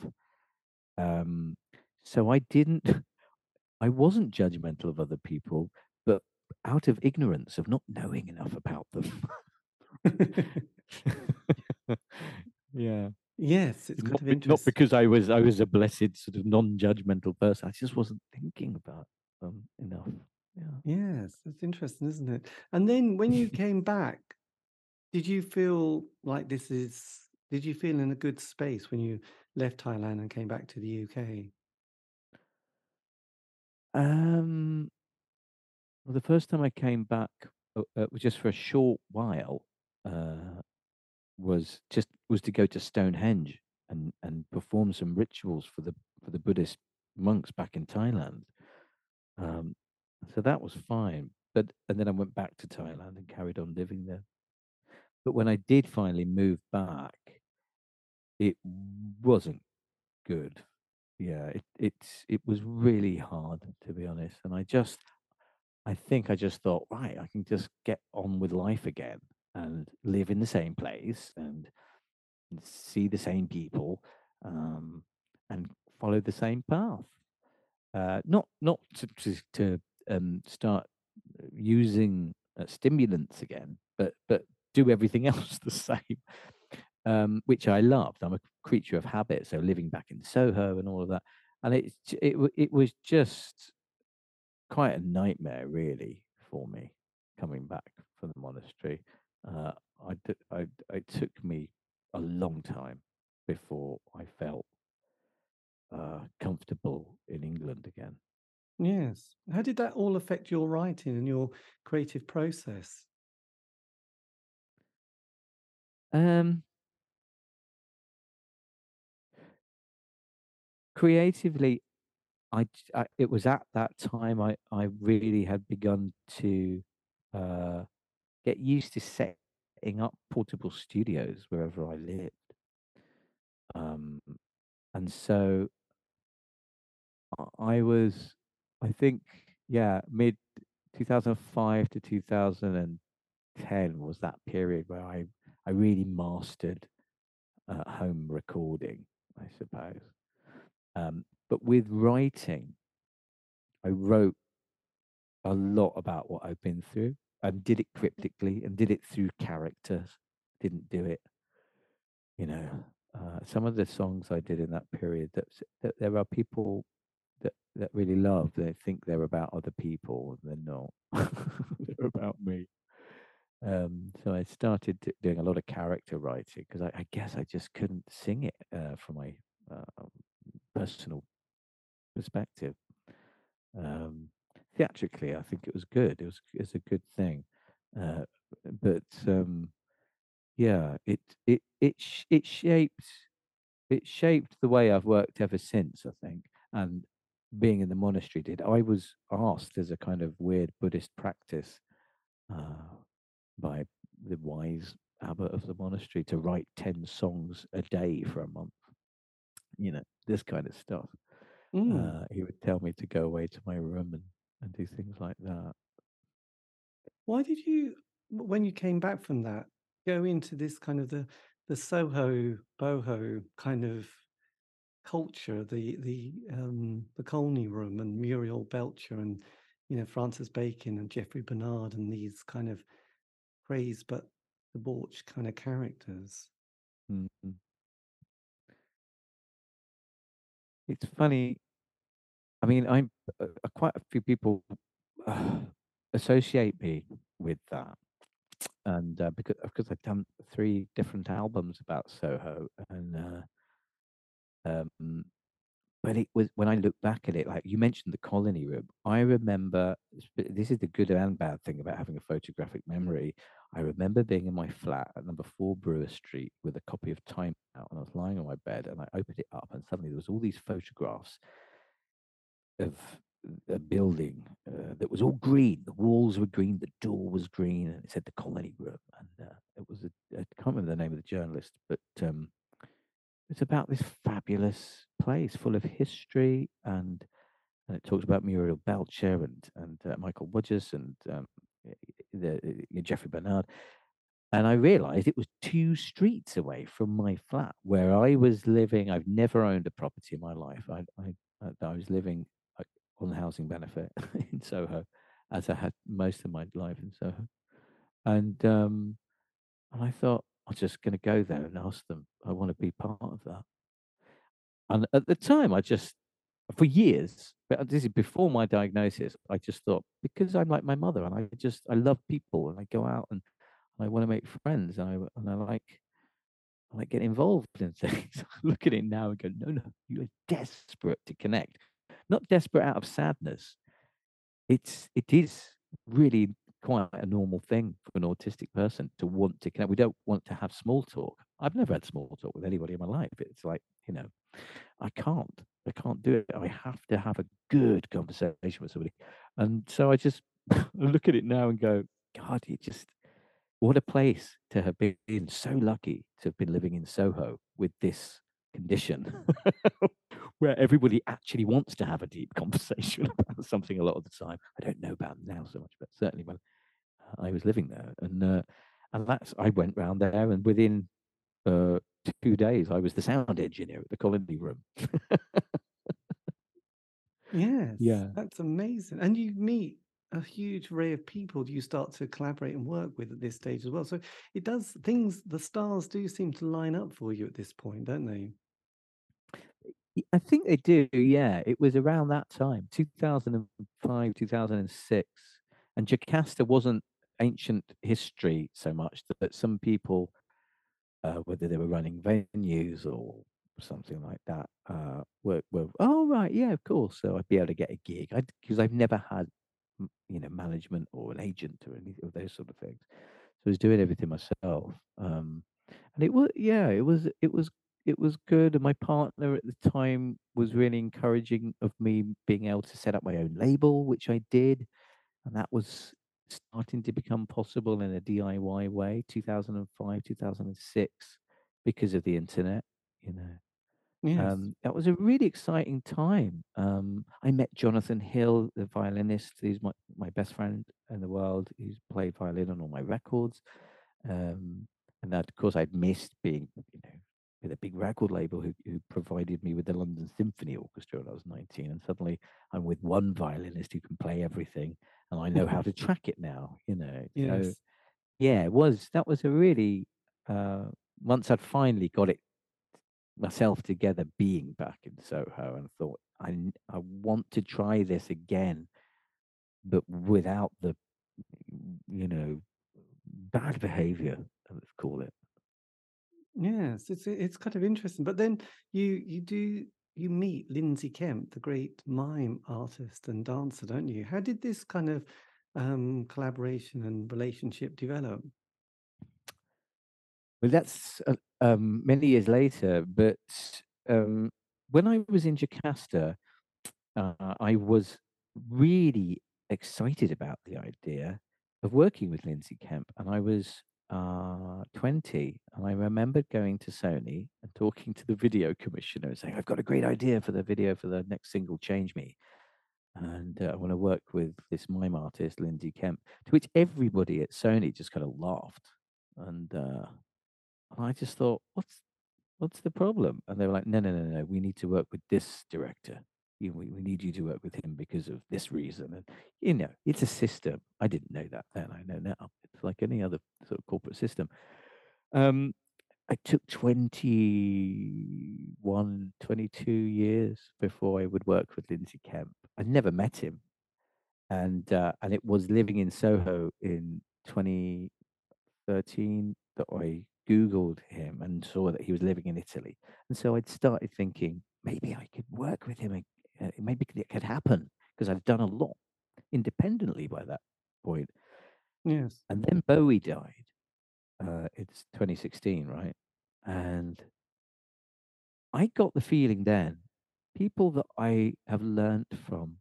Um, so I didn't, I wasn't judgmental of other people, but out of ignorance of not knowing enough about them. yeah. Yes, it's Not, be- not because I was I was a blessed sort of non-judgmental person. I just wasn't thinking about them enough. Yeah. Yes, it's interesting, isn't it? And then when you came back, did you feel like this is? Did you feel in a good space when you left Thailand and came back to the UK? Um. Well, the first time I came back uh, uh, was just for a short while. Uh, was just was to go to Stonehenge and and perform some rituals for the for the Buddhist monks back in Thailand. Um, so that was fine. But and then I went back to Thailand and carried on living there. But when I did finally move back, it wasn't good. Yeah, it it's it was really hard to be honest. And I just I think I just thought, right, I can just get on with life again and live in the same place and see the same people um, and follow the same path. Uh, not not to to, to um, start using uh, stimulants again, but but do everything else the same, um, which I loved. I'm a creature of habit, so living back in Soho and all of that, and it it it was just quite a nightmare, really, for me coming back from the monastery. Uh, I, I, it took me a long time before I felt uh, comfortable in England again. Yes. How did that all affect your writing and your creative process? Um, creatively, I, I- it was at that time I, I really had begun to uh, get used to setting up portable studios wherever I lived. Um, and so I was, I think, yeah, mid 2005 to 2010 was that period where I, I really mastered uh, home recording, I suppose. Um, but with writing, I wrote a lot about what I've been through and did it cryptically and did it through characters. Didn't do it, you know. Uh, some of the songs I did in that period, that, that there are people that that really love. They think they're about other people, and they're not. they're about me. Um, so I started doing a lot of character writing because I, I guess I just couldn't sing it uh, from my uh, personal perspective. Um, theatrically, I think it was good. It was it's a good thing, uh, but um, yeah, it it it sh- it shaped it shaped the way I've worked ever since. I think, and being in the monastery did. I was asked as a kind of weird Buddhist practice uh, by the wise abbot of the monastery to write 10 songs a day for a month. You know, this kind of stuff. Mm. Uh, he would tell me to go away to my room and, and do things like that. Why did you, when you came back from that, go into this kind of the the Soho boho kind of culture, the the um, the Colony Room and Muriel Belcher and you know Francis Bacon and Jeffrey Bernard and these kind of praised but debauched kind of characters? Mhm. It's funny. I mean, I'm uh, uh, quite a few people uh, associate me with that, and uh, because because I've done three different albums about Soho, and uh, um, but it was when I look back at it, like you mentioned the colony room. I remember this is the good and bad thing about having a photographic memory. I remember being in my flat at number four Brewer Street with a copy of Time Out, and I was lying on my bed, and I opened it up, and suddenly there was all these photographs of a building uh, that was all green. The walls were green, the door was green, and it said the colony room. And uh, it was I can't remember the name of the journalist, but um, it's about this fabulous place full of history and and it talks about Muriel Belcher and and uh, Michael Wojas and um, the, the Jeffrey Bernard. And I realized it was two streets away from my flat where I was living. I've never owned a property in my life. I I, I was living on the housing benefit in Soho, as I had most of my life in Soho. And um, and I thought I'm just going to go there and ask them. I want to be part of that. And at the time, I just for years, but this is before my diagnosis. I just thought because I'm like my mother, and I just I love people, and I go out and I want to make friends, and I and I like I like get involved in things. Look at it now and go, no, no, you're desperate to connect not desperate out of sadness. It's it is really quite a normal thing for an autistic person to want to connect. We don't want to have small talk. I've never had small talk with anybody in my life. It's like, you know, I can't. I can't do it. I have to have a good conversation with somebody. And so I just look at it now and go, God, you just what a place to have been so lucky to have been living in Soho with this condition where everybody actually wants to have a deep conversation about something a lot of the time. I don't know about now so much, but certainly when uh, I was living there, and uh, and that's I went round there, and within uh, two days I was the sound engineer at the Colony Room. yes, yeah, that's amazing, and you meet a huge array of people you start to collaborate and work with at this stage as well. So it does things. The stars do seem to line up for you at this point, don't they? I think they do. Yeah, it was around that time, 2005, 2006, and Jocasta wasn't ancient history so much that some people, uh, whether they were running venues or something like that, uh, were, were oh right, yeah, of course. So I'd be able to get a gig because I've never had, you know, management or an agent or any of those sort of things. So I was doing everything myself. Um, and it was yeah, it was it was it was good, and my partner at the time was really encouraging of me being able to set up my own label, which I did, and that was starting to become possible in a DIY way, 2005, 2006, because of the internet, you know. Yes. Um, that was a really exciting time. Um, I met Jonathan Hill, the violinist, who's my, my best friend in the world. He's played violin on all my records. Um, and that, of course, I'd missed being, you know, with a big record label who, who provided me with the London Symphony Orchestra when I was 19. And suddenly I'm with one violinist who can play everything and I know how to track it now, you know. Yes. So, yeah, it was, that was a really, uh, once I'd finally got it myself together being back in Soho and thought, I, I want to try this again, but without the, you know, bad behavior, let's call it. Yes, it's it's kind of interesting. But then you you do you meet Lindsay Kemp, the great mime artist and dancer, don't you? How did this kind of um, collaboration and relationship develop? Well, that's uh, um, many years later, but um, when I was in Jocasta, uh, I was really excited about the idea of working with Lindsay Kemp, and I was uh, 20. And I remembered going to Sony and talking to the video commissioner and saying, I've got a great idea for the video for the next single, Change Me. And uh, I want to work with this mime artist, Lindsay Kemp, to which everybody at Sony just kind of laughed. And, uh, I just thought, what's what's the problem? And they were like, no, no, no, no, we need to work with this director you, we, we need you to work with him because of this reason. And, you know, it's a system. I didn't know that then. I know now. It's like any other sort of corporate system. Um, I took 21, 22 years before I would work with Lindsay Kemp. I never met him. And, uh, and it was living in Soho in 2013 that I Googled him and saw that he was living in Italy. And so I'd started thinking, maybe I could work with him. Uh, maybe it could happen because I've done a lot independently by that point. Yes. And then Bowie died. Uh, it's 2016, right? And I got the feeling then people that I have learnt from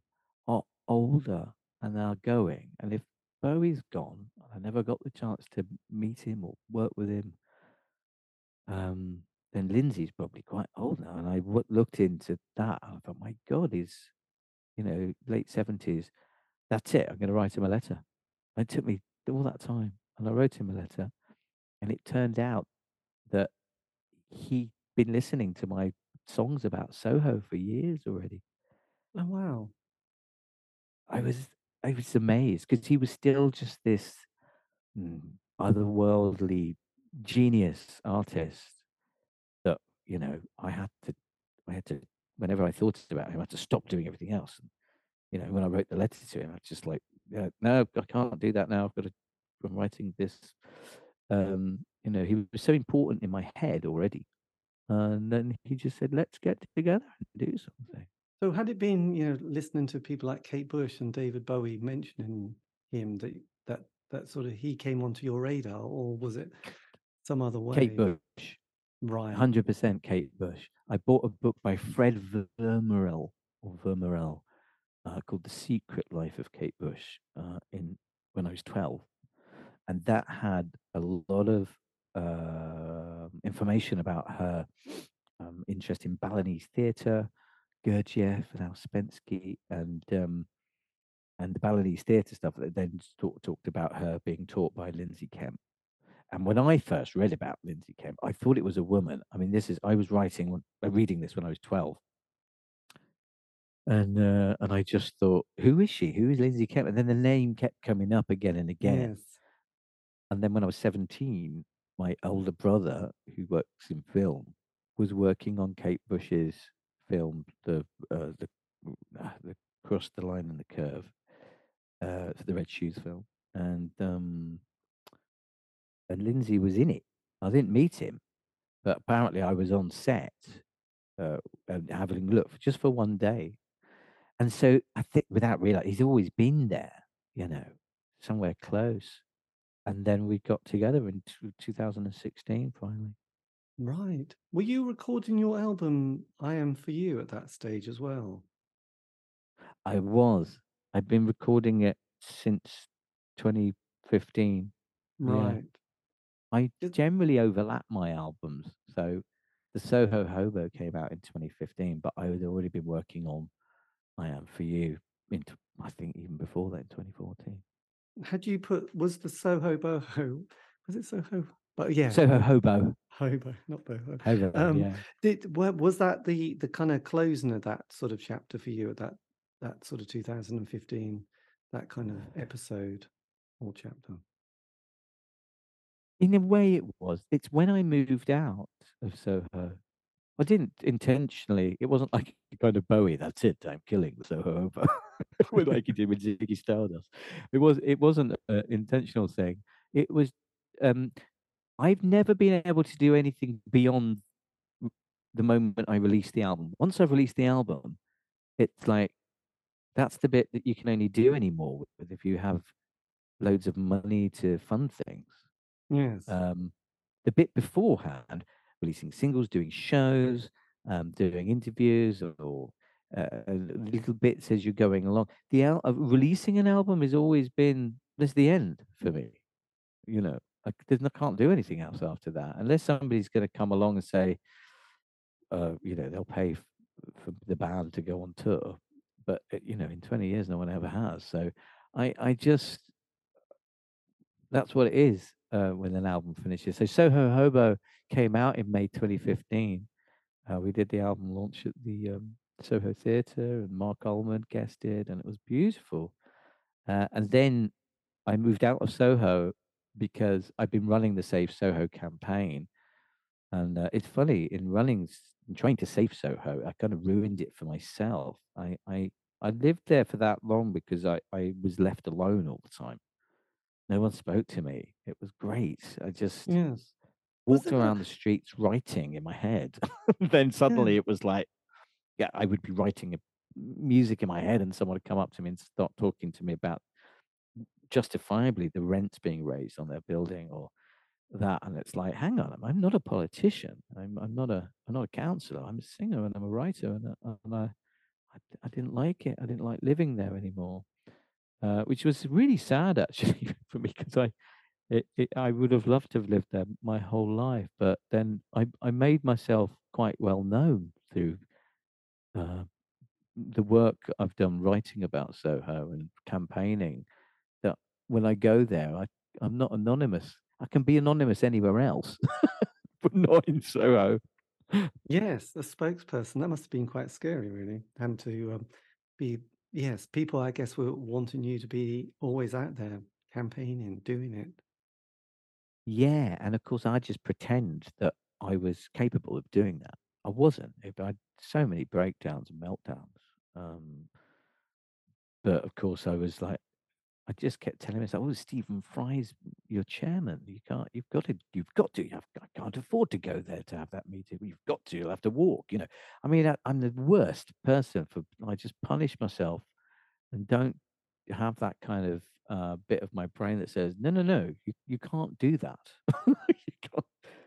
are older and are going. And if Bowie's gone, I never got the chance to meet him or work with him. Um, then Lindsay's probably quite old now. And I w- looked into that. I thought, my God, he's, you know, late 70s. That's it. I'm going to write him a letter. And it took me all that time. And I wrote him a letter. And it turned out that he'd been listening to my songs about Soho for years already. Oh, wow. I was I was amazed because he was still just this mm, otherworldly genius artist you know I had to I had to whenever I thought about him I had to stop doing everything else. And, you know when I wrote the letter to him I was just like yeah, no I can't do that now I've got to I'm writing this. Um, you know he was so important in my head already, and then he just said let's get together and do something. So had it been, you know, listening to people like Kate Bush and David Bowie mentioning him that that that sort of he came onto your radar, or was it some other way? Kate Bush, right? hundred percent Kate Bush. I bought a book by Fred Vermerel or Vermerel uh, called The Secret Life of Kate Bush uh, in when I was twelve, and that had a lot of uh, information about her um, interest in Balinese theatre Gurdjieff and Ouspensky and um, and the Balinese theatre stuff that then talk, talked about her being taught by Lindsay Kemp. And when I first read about Lindsay Kemp, I thought it was a woman. I mean, this is I was writing, uh, reading this when I was twelve, and uh, and I just thought, who is she? Who is Lindsay Kemp? And then the name kept coming up again and again. Yes. And then when I was seventeen, my older brother, who works in film, was working on Kate Bush's film, the uh, the uh, the cross the line and the curve, uh, for the Red Shoes film, and um, and Lindsay was in it. I didn't meet him, but apparently I was on set uh, and having a look just for one day, and so I think without realizing he's always been there, you know, somewhere close, and then we got together in 2016 finally. Right. Were you recording your album I Am For You at that stage as well? I was. I've been recording it since 2015. Yeah. I generally overlap my albums. So the Soho Hobo came out in 2015, but I had already been working on I Am For You into I think even before that in 2014. Had you put was the Soho Boho was it Soho but yeah, Soho Hobo. Hobo, not boho. Hobo, Um, yeah. did was that the the kind of closing of that sort of chapter for you at that that sort of 2015 that kind of episode or chapter? In a way, it was. It's when I moved out of Soho. I didn't intentionally. It wasn't like kind of Bowie. That's it. I'm killing Soho Hobo. like he did with Ziggy Stardust. It was. It wasn't an intentional thing. It was. Um, I've never been able to do anything beyond the moment I release the album. Once I've released the album, it's like that's the bit that you can only do anymore with if you have loads of money to fund things. Yes. Um, the bit beforehand, releasing singles, doing shows, um, doing interviews, or uh, little bits as you're going along. The al- uh, releasing an album has always been that's the end for me. You know, I, I can't do anything else after that unless somebody's going to come along and say, uh, you know, they'll pay f- for the band to go on tour. But uh, you know, in 20 years, no one ever has. So I, I just that's what it is uh, when an album finishes. So Soho Hobo came out in May 2015. Uh, we did the album launch at the um, Soho Theatre, and Marc Almond guested, and it was beautiful. Uh, and then I moved out of Soho because I've been running the Save Soho campaign. And uh, it's funny in running, in trying to save Soho, I kind of ruined it for myself. I, I, I lived there for that long because I, I was left alone all the time. No one spoke to me. It was great. I just yes. walked around the streets writing in my head. then suddenly yeah. it was like, yeah, I would be writing a, music in my head, and someone would come up to me and start talking to me about justifiably the rents being raised on their building or that, and it's like, hang on, I'm not a politician. I'm I'm not a I'm not a councillor. I'm a singer and I'm a writer, and, uh, and I, I I didn't like it. I didn't like living there anymore, uh, which was really sad actually for me because I it, it, I would have loved to have lived there my whole life, but then I I made myself quite well known through uh, the work I've done writing about Soho and campaigning. That when I go there, I I'm not anonymous. I can be anonymous anywhere else, but not in Soho. Yes, a spokesperson. That must have been quite scary, really, and to um, be yes, people I guess were wanting you to be always out there campaigning, doing it. Yeah, and of course, I just pretend that I was capable of doing that. I wasn't. I had so many breakdowns and meltdowns. Um, but of course, I was like, I just kept telling myself, "Oh, Stephen Fry's your chairman. You can't. You've got to. You've got to. You have, I can't afford to go there to have that meeting. You've got to. You'll have to walk. You know. I mean, I, I'm the worst person for. I just punish myself and don't have that kind of uh, bit of my brain that says, "No, no, no. You you can't do that. you can't.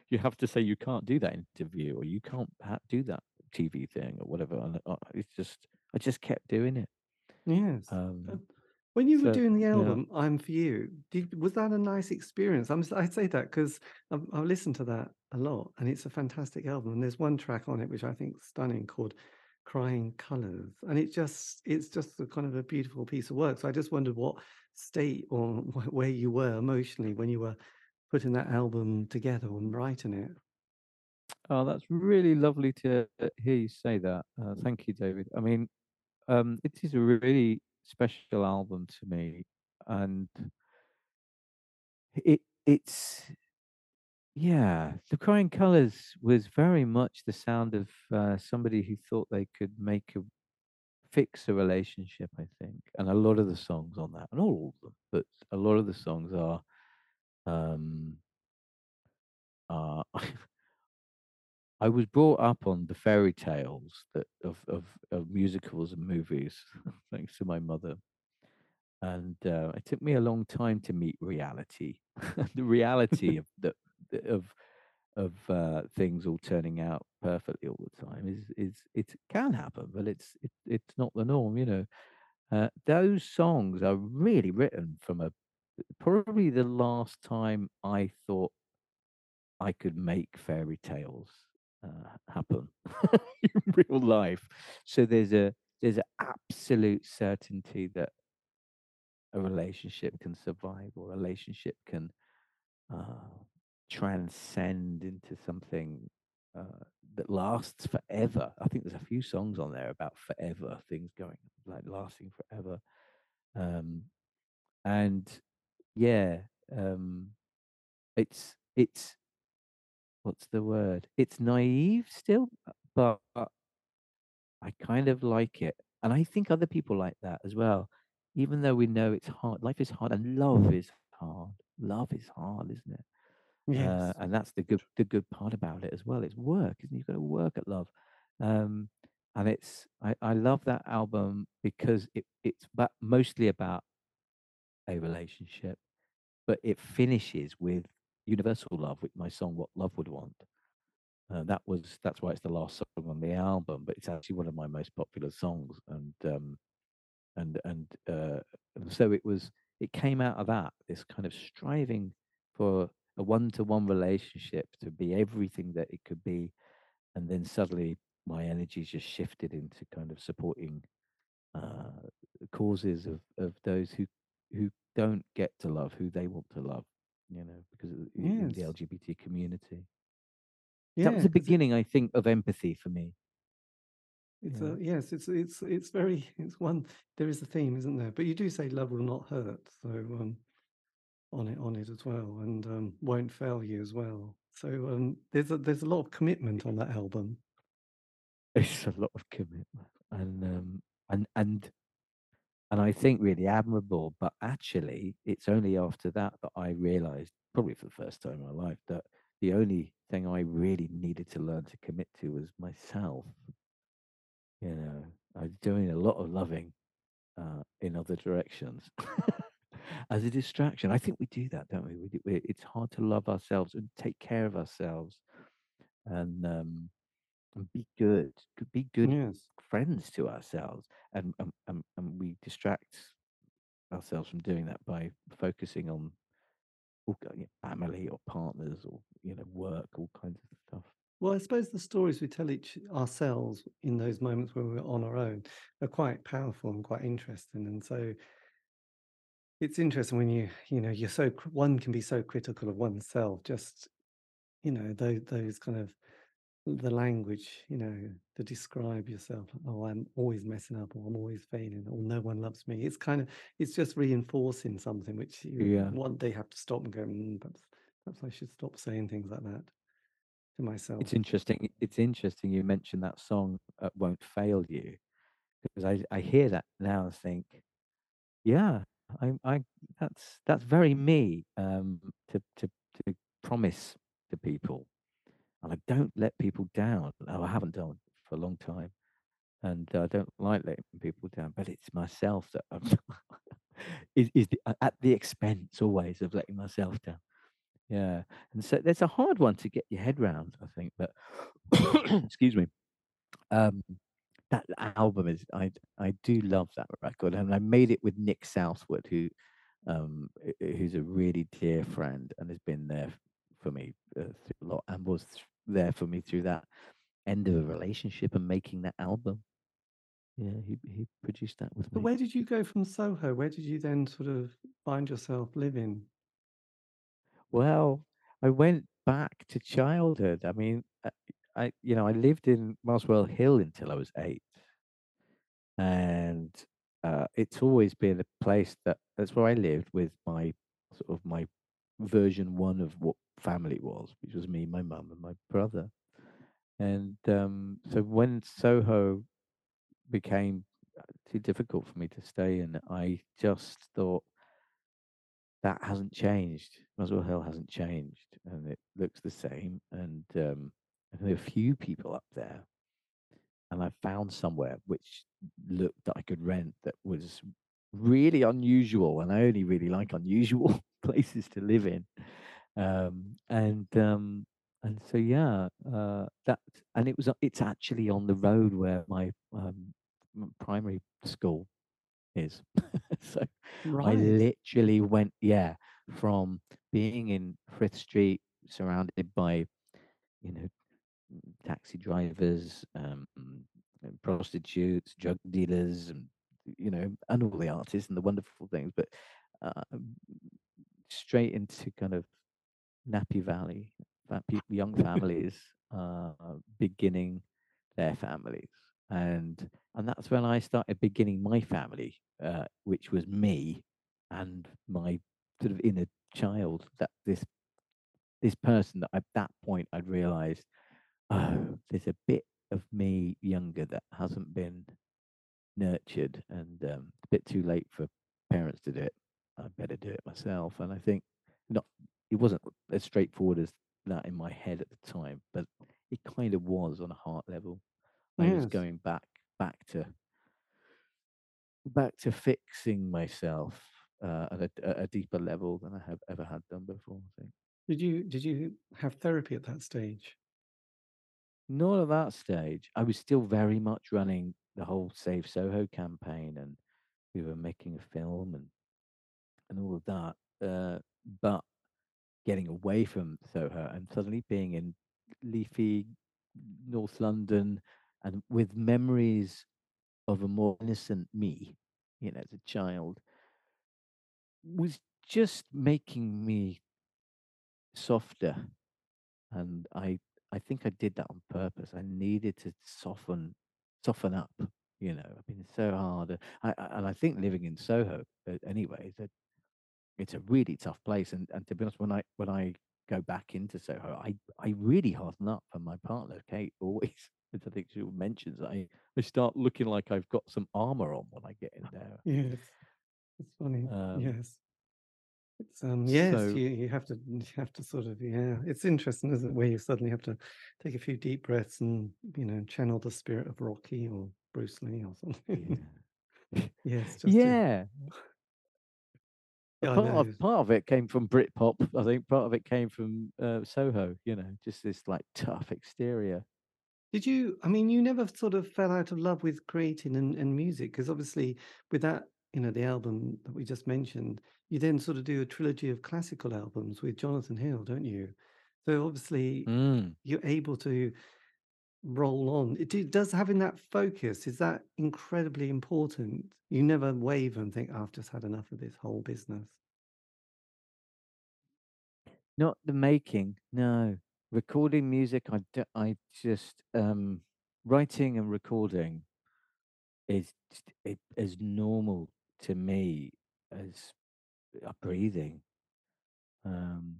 You have to say you can't do that interview or you can't ha- do that TV thing or whatever." And uh, it's just. I just kept doing it. Yes. Um, When you were doing the yeah. album, "I'm For You," did was that a nice experience? I'm I say that 'cause I've I've listened to that a lot, and it's a fantastic album, and there's one track on it which I think is stunning called "Crying Colors," and it just it's just a kind of a beautiful piece of work, so I just wondered what state or where you were emotionally when you were putting that album together and writing it. Oh, that's really lovely to hear you say that. Uh, thank you, David. I mean, um, it is a really special album to me, and it it's yeah, The Crying Colours was very much the sound of uh, somebody who thought they could make a fix a relationship. I think, and a lot of the songs on that, and all of them, but a lot of the songs are um, are I was brought up on the fairy tales that of of, of musicals and movies, thanks to my mother. And uh, it took me a long time to meet reality, the reality of the of of uh, things all turning out perfectly all the time is is it can happen, but it's it, it's not the norm, you know. Uh, those songs are really written from a probably the last time I thought I could make fairy tales uh, happen in real life. So there's a there's an absolute certainty that a relationship can survive or a relationship can uh, transcend into something uh, that lasts forever. I think there's a few songs on there about forever things going like lasting forever. Um, and yeah, um, it's it's what's the word? It's naive still, uh, but I kind of like it. And I think other people like that as well. Even though we know it's hard, life is hard and love is hard. Love is hard, isn't it? Uh, and that's the good the good part about it as well. It's work, isn't it? You've got to work at love. Um, and it's I, I love that album because it, it's but mostly about a relationship, but it finishes with universal love, with my song "What Love Would Want." Uh, that was that's why it's the last song on the album, but it's actually one of my most popular songs, and um, and and uh, so it was. It came out of that this kind of striving for a one-to-one relationship to be everything that it could be, and then suddenly my energy just shifted into kind of supporting uh, causes of of those who who don't get to love who they want to love, you know, because of, the- in the LGBT community. That was the 'cause it beginning, I think, of empathy for me. it's Yeah. a yes, it's it's it's very it's one there is a theme, isn't there? But you do say love will not hurt, so, um on it on it as well, and, um, Won't Fail You as well. So, um, there's a there's a lot of commitment on that album. It's a lot of commitment and, um, and and and I think really admirable, but actually it's only after that that I realized, probably for the first time in my life, that the only thing I really needed to learn to commit to was myself. you know, I'm doing a lot of loving uh, in other directions as a distraction. I think we do that, don't we? we, do, it's hard to love ourselves and take care of ourselves and um, and be good, be good Yes. friends to ourselves, and and, and, and we distract ourselves from doing that by focusing on oh, all ki- you know, family or partners or you know work, all kinds of stuff. Well, I suppose the stories we tell each ourselves in those moments when we're on our own are quite powerful and quite interesting. And so it's interesting when you, you know, you're so one can be so critical of oneself. Just you know, those those kind of the language, you know, to describe yourself. Oh, I'm always messing up, or I'm always failing, or no one loves me. It's kind of it's just reinforcing something which you Yeah, one day have to stop and go. Mm, perhaps, perhaps I should stop saying things like that to myself. it's interesting. It's interesting you mentioned that song uh, "Won't Fail You" because I I hear that now and think, yeah, I I that's that's very me um, to to to promise to people, and I don't let people down. Oh, I haven't done for a long time, and I don't like letting people down. But it's myself that I'm is is the, at the expense always of letting myself down. Yeah, and so there's a hard one to get your head round, I think. But excuse me, um, that album is I I do love that record, and I made it with Nick Southwood, who um who's a really dear friend and has been there for me uh, through a lot, and was there for me through that end of a relationship and making that album. Yeah, he he produced that with me. But where did you go from Soho? Where did you then sort of find yourself living? Well, I went back to childhood. I mean, I, I you know I lived in Muswell Hill until I was eight. and uh, it's always been a place that that's where I lived with my sort of my version one of what family was, which was me, my mum, and my brother. And um, so when Soho became uh, too difficult for me to stay in, I just thought that hasn't changed. Muswell Hill hasn't changed, and it looks the same. And um, there are a few people up there and I found somewhere which looked that I could rent that was really unusual, and I only really like unusual places to live in. Um, and um, and so yeah, uh, that and it was it's actually on the road where my um, primary school is. so I literally went yeah from being in Frith Street, surrounded by you know taxi drivers, um, prostitutes, drug dealers, and you know, and all the artists and the wonderful things, but uh, straight into kind of Nappy Valley, young families uh, beginning their families, and and that's when I started beginning my family, uh, which was me and my sort of inner child. That this this person that at that point I'd realised oh, there's a bit of me younger that hasn't been nurtured and um, a bit too late for parents to do it. I better do it myself. And I think not, it wasn't as straightforward as that in my head at the time, but it kind of was on a heart level. I was going back, back to, back to fixing myself uh, at a, at a deeper level than I have ever had done before. I think. Did you did you have therapy at that stage? Not at that stage. I was still very much running the whole Save Soho campaign, and we were making a film and and all of that. Uh, but getting away from Soho and suddenly being in leafy North London, and with memories of a more innocent me, you know, as a child, was just making me softer and I I think I did that on purpose. I needed to soften soften up. You know, I've been so hard, uh, I, and I think living in Soho uh, anyway, that it's a really tough place. And and to be honest, when I when I go back into Soho, I I really harden up. for my partner Kate always, as I think she mentions, I I start looking like I've got some armor on when I get in there. Yes. It's funny. Um, yes. It's um yes, so you you have to you have to sort of yeah. It's interesting, isn't it, where you suddenly have to take a few deep breaths and you know channel the spirit of Rocky or Bruce Lee or something. yes, just to- yeah. yeah, I part know. of part of it came from Britpop. I think part of it came from uh, Soho. You know, just this like tough exterior. Did you? I mean, you never sort of fell out of love with creating and, and music because obviously, with that, you know, the album that we just mentioned, you then sort of do a trilogy of classical albums with Jonathan Hill, don't you? So obviously, Mm. you're able to roll on. It, does having that focus is that incredibly important. You never waver and think, oh, "I've just had enough of this whole business." Not the making, no. Recording music, I, d- I just um, writing and recording is it, as normal to me as uh, breathing. Um,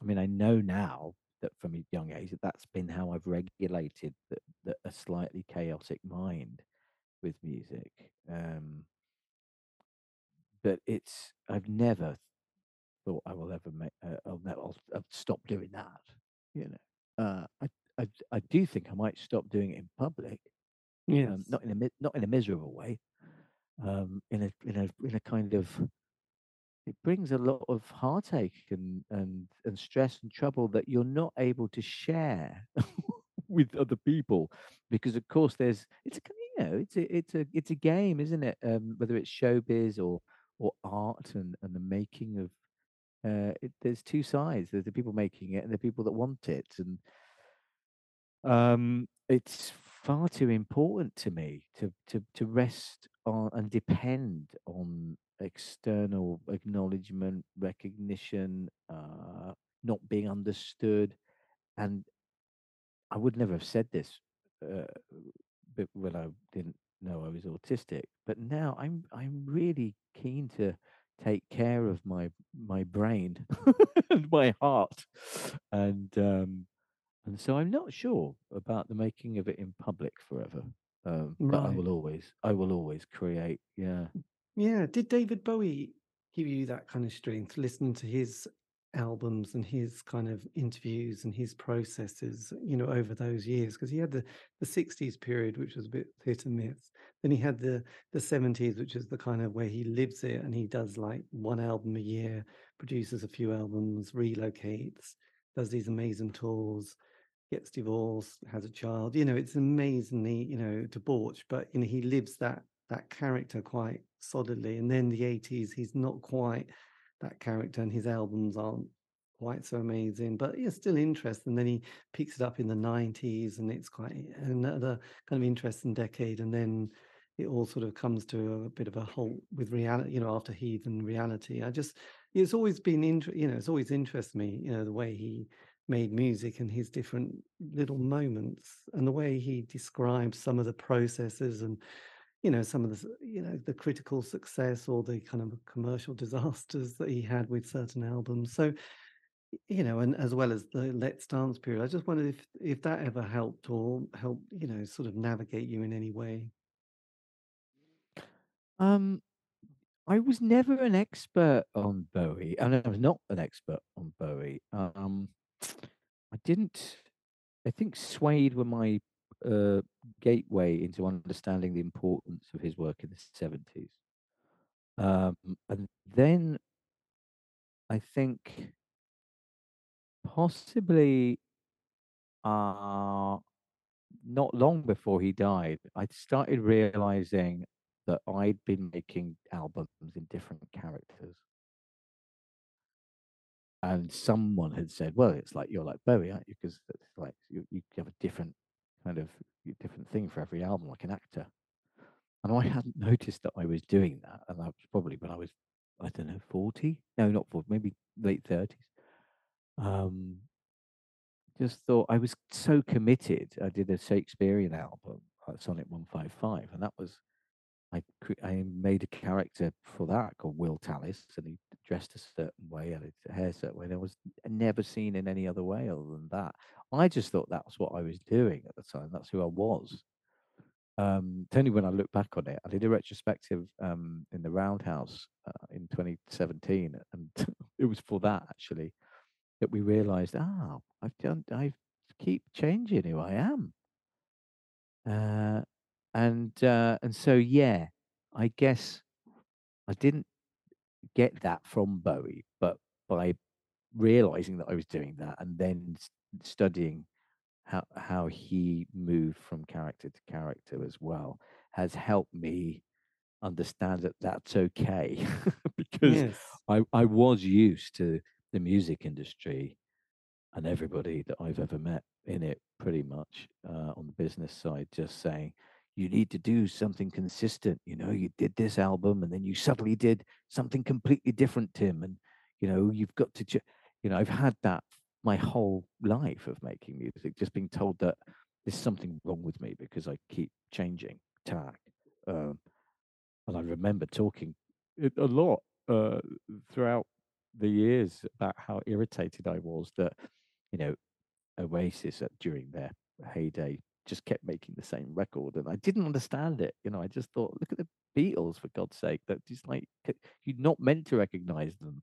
I mean, I know now that from a young age that that's been how I've regulated the, the, a slightly chaotic mind with music. Um, but it's I've never thought I will ever make. Uh, I'll never. I'll, I'll stop doing that. You know. Uh, I, I I do think I might stop doing it in public. Yes. Um, not in a not in a miserable way. Um, in a in a in a kind of it brings a lot of heartache and and and stress and trouble that you're not able to share with other people because of course there's it's a you know it's a it's a it's a game isn't it? Um whether it's showbiz or or art and and the making of uh it, there's two sides. There's the people making it and the people that want it. And um it's far too important to me to to to rest on and depend on external acknowledgement recognition uh not being understood and i would never have said this uh, when i didn't know i was autistic but now i'm i'm really keen to take care of my my brain and my heart and um and so I'm not sure about the making of it in public forever. Um, but I will always, I will always create. Yeah. Yeah. Did David Bowie give you that kind of strength, listening to his albums and his kind of interviews and his processes, you know, over those years? Because he had the, the 60s period, which was a bit hit and miss. Then he had the, the 70s, which is the kind of where he lives it and he does like one album a year, produces a few albums, relocates, does these amazing tours gets divorced, has a child. You know, it's amazingly, you know, debauched, but you know, he lives that that character quite solidly. And then the 80s, he's not quite that character, and his albums aren't quite so amazing, but yeah, still interesting. And then he picks it up in the 90s, and it's quite another kind of interesting decade. And then it all sort of comes to a bit of a halt with reality, you know, after Heathen reality. I just, it's always been, inter- you know, it's always interested me, you know, the way he made music and his different little moments and the way he describes some of the processes and you know some of the you know the critical success or the kind of commercial disasters that he had with certain albums so you know and as well as the let's dance period i just wondered if if that ever helped or helped you know sort of navigate you in any way Um, I was never an expert on Bowie, and I was not an expert on Bowie. Um, I didn't. I think Suede were my uh, gateway into understanding the importance of his work in the seventies. Um, and then I think possibly uh, not long before he died, I started realizing that I'd been making albums in different characters. And someone had said, "Well, it's like you're like Bowie, aren't you? Because it's like you, you have a different kind of different thing for every album, like an actor." And I hadn't noticed that I was doing that, and that was probably when I was, I don't know, forty. No, not forty, maybe late thirties. Um, just thought I was so committed. I did a Shakespearean album, uh, Sonnet 155, and that was I I made a character for that called Will Tallis, and he dressed a certain way, had his hair a certain way. And I was never seen in any other way other than that. I just thought that was what I was doing at the time. That's who I was. Um, only when I look back on it, I did a retrospective um, in the Roundhouse uh, in 2017, and it was for that actually that we realised, ah, I've done, I keep changing who I am. Uh, and uh, and so yeah, I guess I didn't get that from Bowie, but by realizing that I was doing that and then studying how how he moved from character to character as well has helped me understand that that's okay because Yes. I I was used to the music industry and everybody that I've ever met in it pretty much uh, on the business side just saying you need to do something consistent you know you did this album and then you suddenly did something completely different tim and you know you've got to ch-. you know i've had that my whole life of making music just being told that there's something wrong with me because i keep changing tack um, and i remember talking a lot uh, throughout the years about how irritated i was that you know oasis at, during their heyday just kept making the same record, and I didn't understand it. You know, I just thought, look at the Beatles for God's sake. That just like you're not meant to recognize them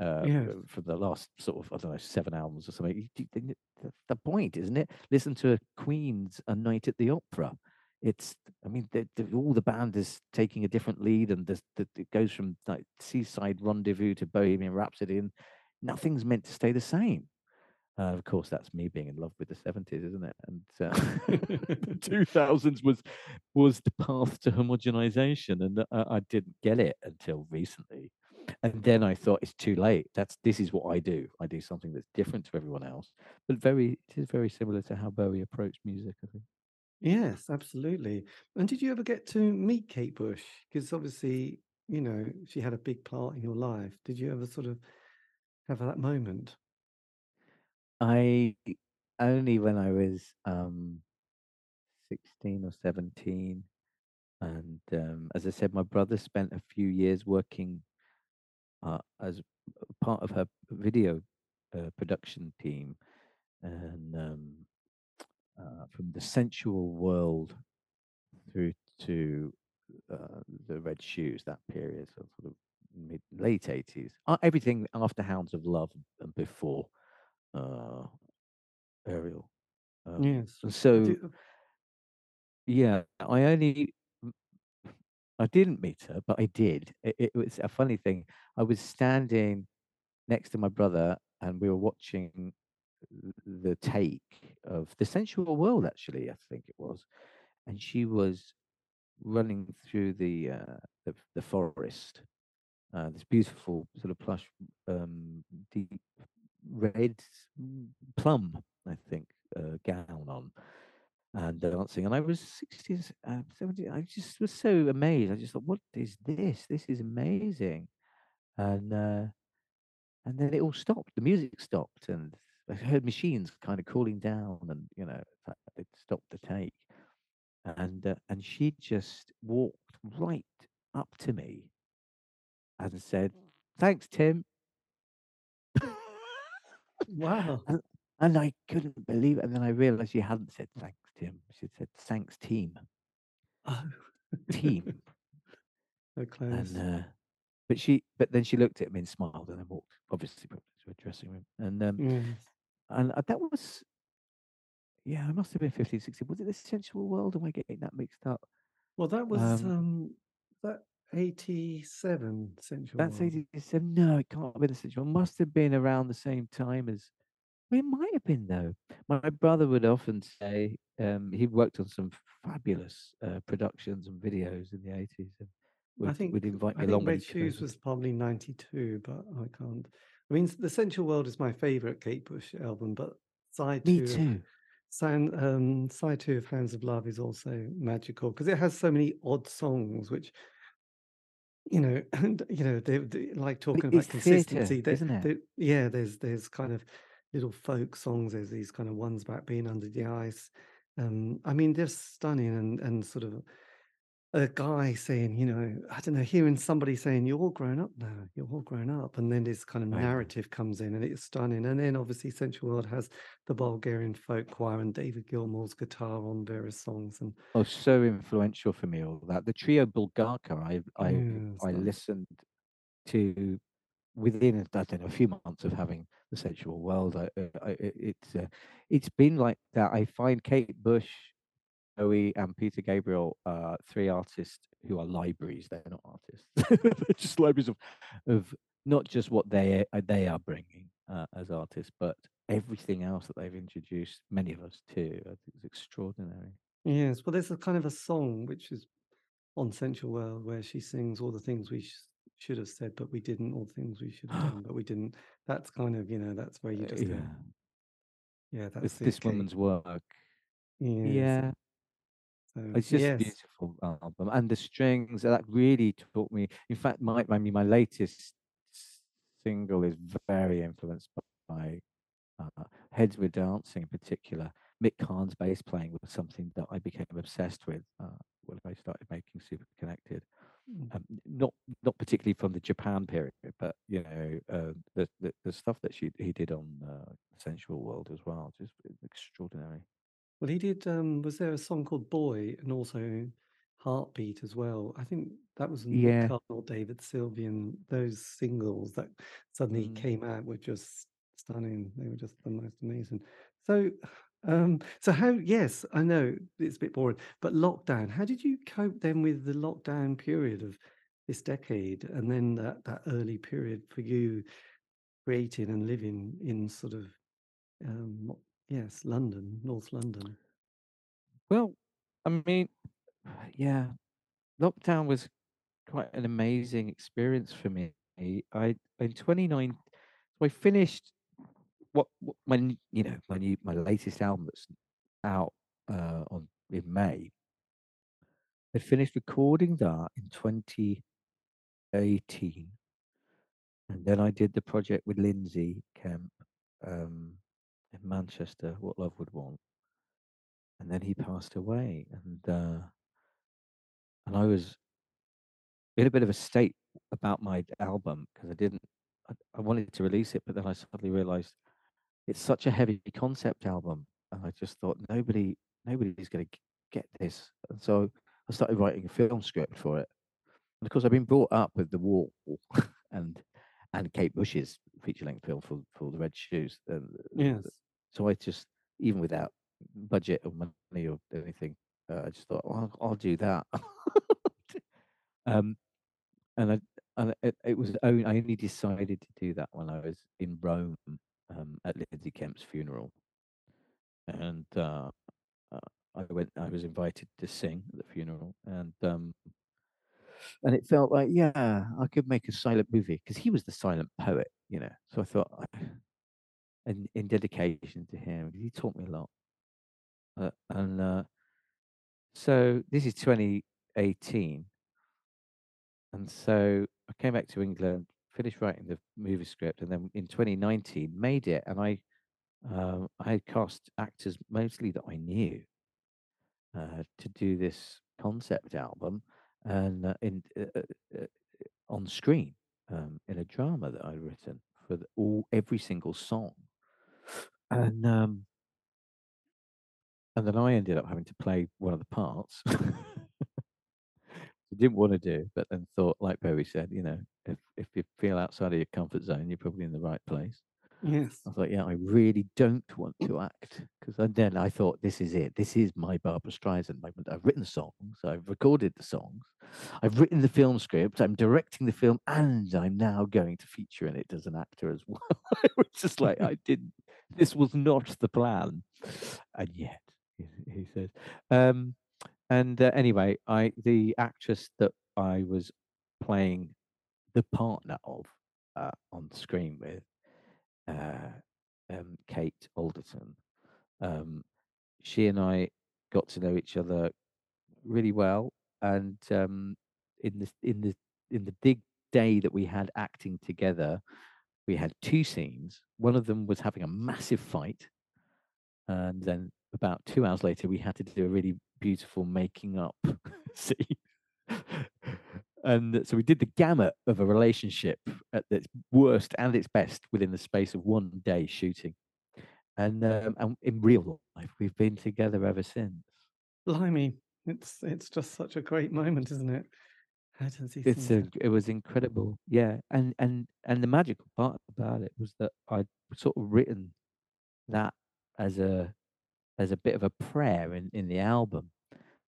uh, for the last sort of I don't know seven albums or something. You, you, that's the point, isn't it? Listen to Queen's A Night at the Opera. It's, I mean, all the band is taking a different lead, and the, the, it goes from like Seaside Rendezvous to Bohemian Rhapsody, and nothing's meant to stay the same. Uh, of course, that's me being in love with the seventies, isn't it? And uh, the two thousands was was the path to homogenization, and uh, I didn't get it until recently. And then I thought it's too late. That's this is what I do. I do something that's different to everyone else, but very it is very similar to how Bowie approached music. I think. Yes, absolutely. And did you ever get to meet Kate Bush? Because obviously, you know, she had a big part in your life. Did you ever sort of have that moment? I only when I was um, 16 or 17. And um, as I said, my brother spent a few years working uh, as part of her video uh, production team. And um, uh, from the sensual world through to uh, the Red Shoes, that period, so sort of mid late 80s, uh, everything after Hounds of Love and before uh, Ariel. Um, Yes. so, yeah, I only, I didn't meet her, but I did. It, it was a funny thing. I was standing next to my brother, and we were watching the take of the sensual world. Actually, I think it was, and she was running through the uh, the, the forest. Uh, this beautiful sort of plush, um, deep red mm, plum, I think, uh, gown on and dancing. And I was 60, uh, 70. I just was so amazed. I just thought, what is this? This is amazing. And uh, and then it all stopped. The music stopped, and I heard machines kind of cooling down, and you know, it stopped the take. And uh, and she just walked right up to me and said, "Thanks, Tim." Wow. And, and I couldn't believe it. And then I realized she hadn't said thanks, Tim. She said thanks, team. Oh. Team. so close. and uh, but she but then she looked at me and smiled and then walked obviously to a dressing room. And um Yes. and uh, that was yeah, I must have been 15, 16. Was it the sensual world? Am I getting that mixed up? Well, that was Um, um, that eighty-seven Central. That's World. 87. No, it can't have been the sensual. It must have been around the same time as well, it might have been though. My brother would often say um, he worked on some fabulous uh, productions and videos in the 80s and would, I think we'd invite me I along Red Shoes was probably ninety-two, but I can't. I mean, the Sensual World is my favorite Kate Bush album, but side Me two, too. sound, um, side two of Hounds of Love is also magical because it has so many odd songs, which you know, and you know, they, they like talking it- about consistency. theatre, They, isn't it? they, yeah, there's there's kind of little folk songs. There's these kind of ones about being under the ice. Um, I mean, they're stunning and and sort of a guy saying, you know, I don't know, hearing somebody saying, "You're all grown up now. You're all grown up," and then this kind of narrative comes in, and it's stunning. And then obviously, Sensual World has the Bulgarian folk choir and David Gilmour's guitar on various songs, and Oh, so influential for me, all that. The trio Bulgarka, I I yeah, I listened to within I don't know a few months of having the sensual world. I, I it- it's uh, it's been like that. I find Kate Bush Bowie and Peter Gabriel are three artists who are libraries. They're not artists. They're just libraries of, of not just what they uh, they are bringing uh, as artists, but everything else that they've introduced many of us to. I think it's extraordinary. Yes, well, there's a kind of a song which is on Sensual World where she sings all the things we sh- should have said, but we didn't, all the things we should have done, but we didn't. That's kind of, you know, that's where you Uh, just go, yeah, yeah, it's that's this woman's work. Yes. Yeah, So, it's just a yes. beautiful album, and the strings that really taught me. In fact, my I mean, my latest single is very influenced by uh, Heads We're Dancing in particular. Mick Karn's bass playing was something that I became obsessed with uh, when I started making Super Connected. Mm. Um, not not particularly from the Japan period, but you know uh, the, the the stuff that she he did on uh, Sensual World as well, just extraordinary. Well, he did, um, was there a song called Boy and also Heartbeat as well? I think that was Yeah. Carnell, David Sylvian, those singles that suddenly Mm. came out were just stunning. They were just the most amazing. So, um, so how, yes, I know it's a bit boring, but lockdown, how did you cope then with the lockdown period of this decade and then that, that early period for you creating and living in sort of, um, yes, London, North London? Well, I mean, yeah, lockdown was quite an amazing experience for me. I in 29, I finished what when you know my new my latest album that's out uh, on in May. I finished recording that in 2018, and then I did the project with Lindsay Kemp um, in Manchester. What Love Would Want, and then he passed away, and uh, and I was in a bit of a state about my album because I didn't. I, I wanted to release it, but then I suddenly realised it's such a heavy concept album, and I just thought nobody, nobody's going to get this. And so I started writing a film script for it. And of course, I've been brought up with The Wall and and Kate Bush's feature length film for for the Red Shoes. And Yes. So I just, even without budget or money or anything, uh, I just thought, well, I'll, I'll do that. um, and I, and it, it was only, I only decided to do that when I was in Rome um, at Lindsay Kemp's funeral, and uh, uh, I went. I was invited to sing at the funeral, and um, and it felt like, yeah, I could make a silent movie because he was the silent poet, you know. So I thought, in in dedication to him, he taught me a lot, uh, and uh, so this is 2018 and so I came back to England, finished writing the movie script, and then in 2019 made it. And I, um, I had cast actors mostly that I knew uh, to do this concept album, and uh, in uh, uh, on screen um, in a drama that I'd written for the, all every single song, and um, and then I ended up having to play one of the parts. I didn't want to do, but then thought, like Bowie said, you know, if if you feel outside of your comfort zone, you're probably in the right place. Yes. I was like, yeah, I really don't want to act because then I thought, this is it. This is my Barbra Streisand moment. I've written the songs, I've recorded the songs, I've written the film script, I'm directing the film, and I'm now going to feature in it as an actor as well. it was just like I didn't. This was not the plan, and yet he, he says. Um, and uh, anyway, I the actress that I was playing the partner of uh, on screen with uh, um, Kate Alderton. Um, she and I got to know each other really well, and um, in the in the in the big day that we had acting together, we had two scenes. One of them was having a massive fight, and then about two hours later, we had to do a really beautiful making up scene. and so we did the gamut of a relationship at its worst and its best within the space of one day shooting. And, um, and in real life, we've been together ever since. Blimey, it's it's just such a great moment, isn't it? How does he It's a, it was incredible, yeah. And and and the magical part about it was that I'd sort of written that as a as a bit of a prayer in in the album,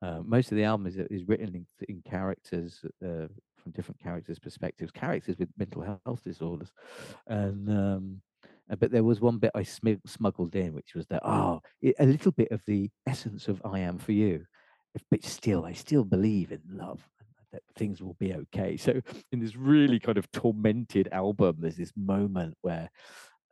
Uh, most of the album is is written in, in characters uh, from different characters' perspectives, characters with mental health disorders, and um, uh, but there was one bit I sm- smuggled in, which was that oh, it, a little bit of the essence of "I Am for You," but still, I still believe in love that things will be okay. So in this really kind of tormented album, there's this moment where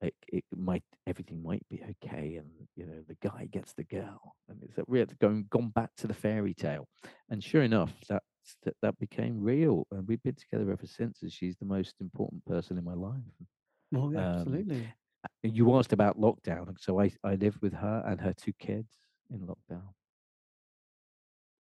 it, it might everything might be okay and you know the guy gets the girl. And it's that we're going gone back to the fairy tale. And sure enough that that, that became real. And we've been together ever since and she's the most important person in my life. Well yeah, um, absolutely. you asked about lockdown. So i i lived with her and her two kids in lockdown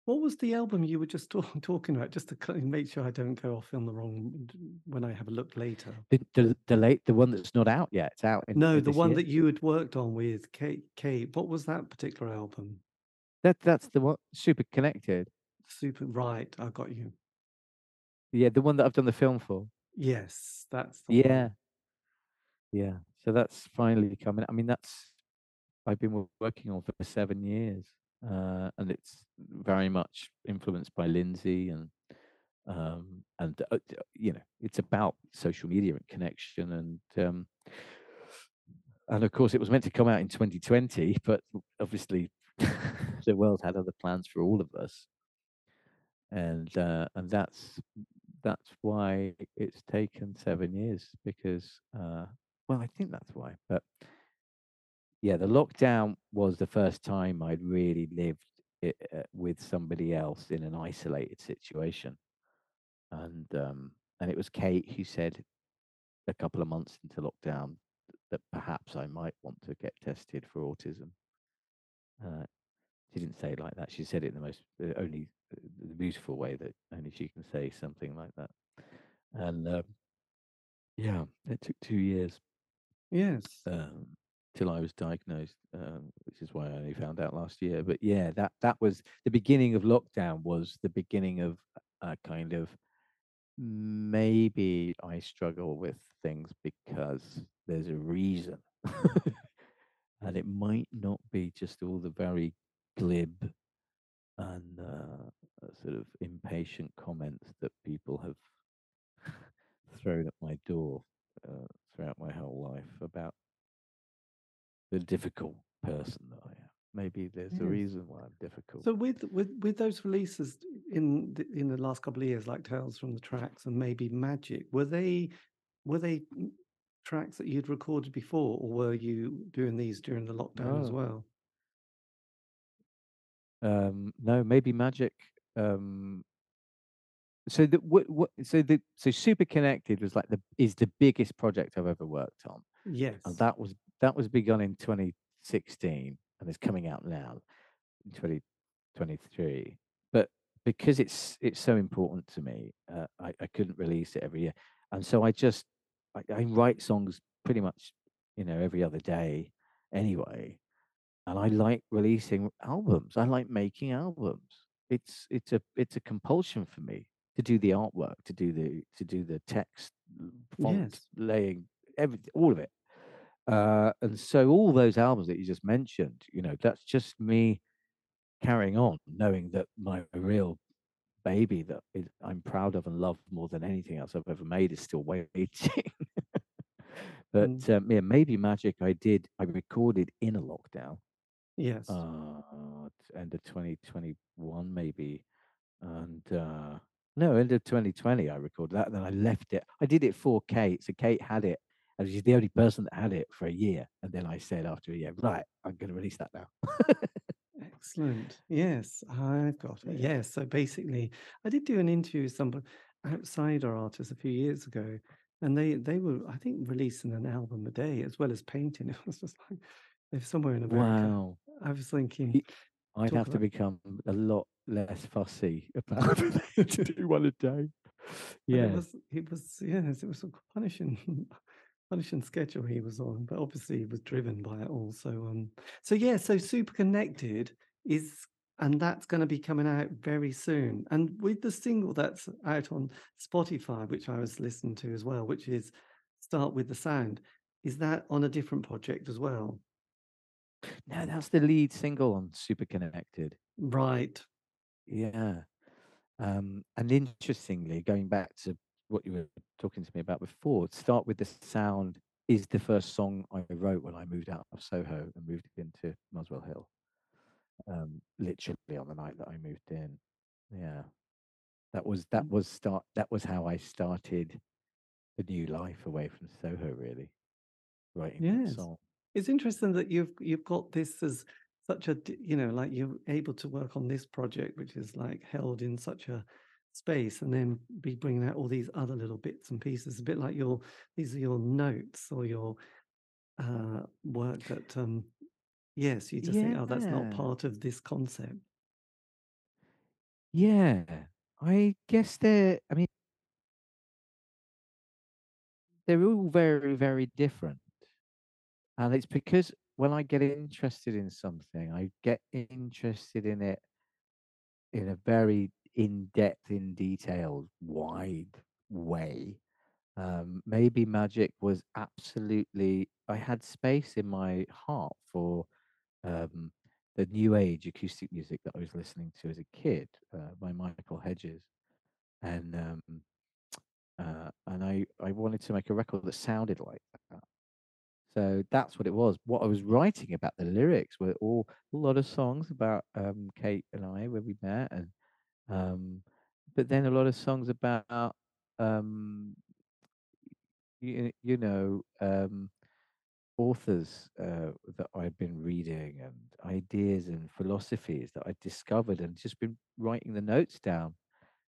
what was the album you were just talk, talking about? Just to make sure I don't go off on the wrong when I have a look later. The, the, the late the one that's not out yet. It's out. In, no, in the one year. that you had worked on with Kate. Kate. What was that particular album? That that's the one. Super connected. Super right. I got you. Yeah, the one that I've done the film for. Yes, that's yeah. One. Yeah. So that's finally coming. I mean, that's I've been working on for seven years uh, and it's very much influenced by Lindsay and um, and uh, you know it's about social media and connection and um, and of course it was meant to come out in 2020 but obviously the world had other plans for all of us. And uh, and that's that's why it's taken seven years because uh, well I think that's why but yeah, the lockdown was the first time I'd really lived it, uh, with somebody else in an isolated situation, and um, and it was Kate who said a couple of months into lockdown that perhaps I might want to get tested for autism. Uh, she didn't say it like that. She said it in the most uh, only uh, the beautiful way that only she can say something like that. And um, yeah, it took two years. Yes. Um, till I was diagnosed, um, which is why I only found out last year. But yeah, that that was the beginning of lockdown. Was the beginning of a kind of maybe I struggle with things because there's a reason, and it might not be just all the very glib and uh, sort of impatient comments that people have thrown at my door uh, throughout my whole life about the difficult person that I am. Maybe there's yes. a reason why I'm difficult. So with with with those releases in the, in the last couple of years, like Tales from the Tracks and maybe Magic, were they were they tracks that you'd recorded before, or were you doing these during the lockdown as well? Um, no, maybe Magic. Um, so the what, what so the so Super Connected was like the is the biggest project I've ever worked on. Yes, and that was that was begun in 2016 and is coming out now in 2023. But because it's it's so important to me, uh, I, I couldn't release it every year, and so I just I, I write songs pretty much you know every other day anyway, and I like releasing albums. I like making albums. It's it's a it's a compulsion for me to do the artwork, to do the to do the text, font yes. laying, every all of it. Uh, and so all those albums that you just mentioned, you know, that's just me carrying on, knowing that my real baby that I'm proud of and love more than anything else I've ever made is still waiting. but mm. um, yeah, maybe Magic I did, I recorded in a lockdown. Yes. Uh, end of 2021, maybe. And uh, no, end of 2020, I recorded that. Then I left it. I did it for Kate. So Kate had it and she's the only person that had it for a year. And then I said after a year, right, I'm going to release that now. Excellent. Yes, I've got it. Yes. So basically, I did do an interview with some outsider artists a few years ago, and they they were, I think, releasing an album a day as well as painting. It was just like they're somewhere in America. Wow. I was thinking. I'd have about... to become a lot less fussy about to do one a day. Yeah, it was. It was. Yes, it was punishing punishing schedule he was on, but obviously he was driven by it all. So, um, so yeah, so super connected is, and that's going to be coming out very soon. And with the single that's out on Spotify, which I was listening to as well, which is "Start with the Sound," is that on a different project as well? No, that's the lead single on Super Connected. Right. Yeah. Um, and interestingly, going back to what you were talking to me about before, Start with the Sound is the first song I wrote when I moved out of Soho and moved into Muswell Hill. Um, literally on the night that I moved in. Yeah. That was that Mm. was start that was how I started the new life away from Soho really, writing that song. It's interesting that you've you've got this as such a you know, like, you're able to work on this project, which is, like, held in such a space, and then be bringing out all these other little bits and pieces, a bit like your these are your notes or your, uh, work that, um yes, you just think, "Oh, that's not part of this concept." Yeah. I guess they're I mean they're all very, very different. And it's because when I get interested in something, I get interested in it in a very in-depth, in detailed, wide way. Um, maybe magic was absolutely I had space in my heart for um, the new age acoustic music that I was listening to as a kid uh, by Michael Hedges, and um, uh, and I I wanted to make a record that sounded like that. So that's what it was. What I was writing about the lyrics were all a lot of songs about um, Kate and I when we met, and um, but then a lot of songs about um, you, you know um, authors uh, that I've been reading and ideas and philosophies that I discovered and just been writing the notes down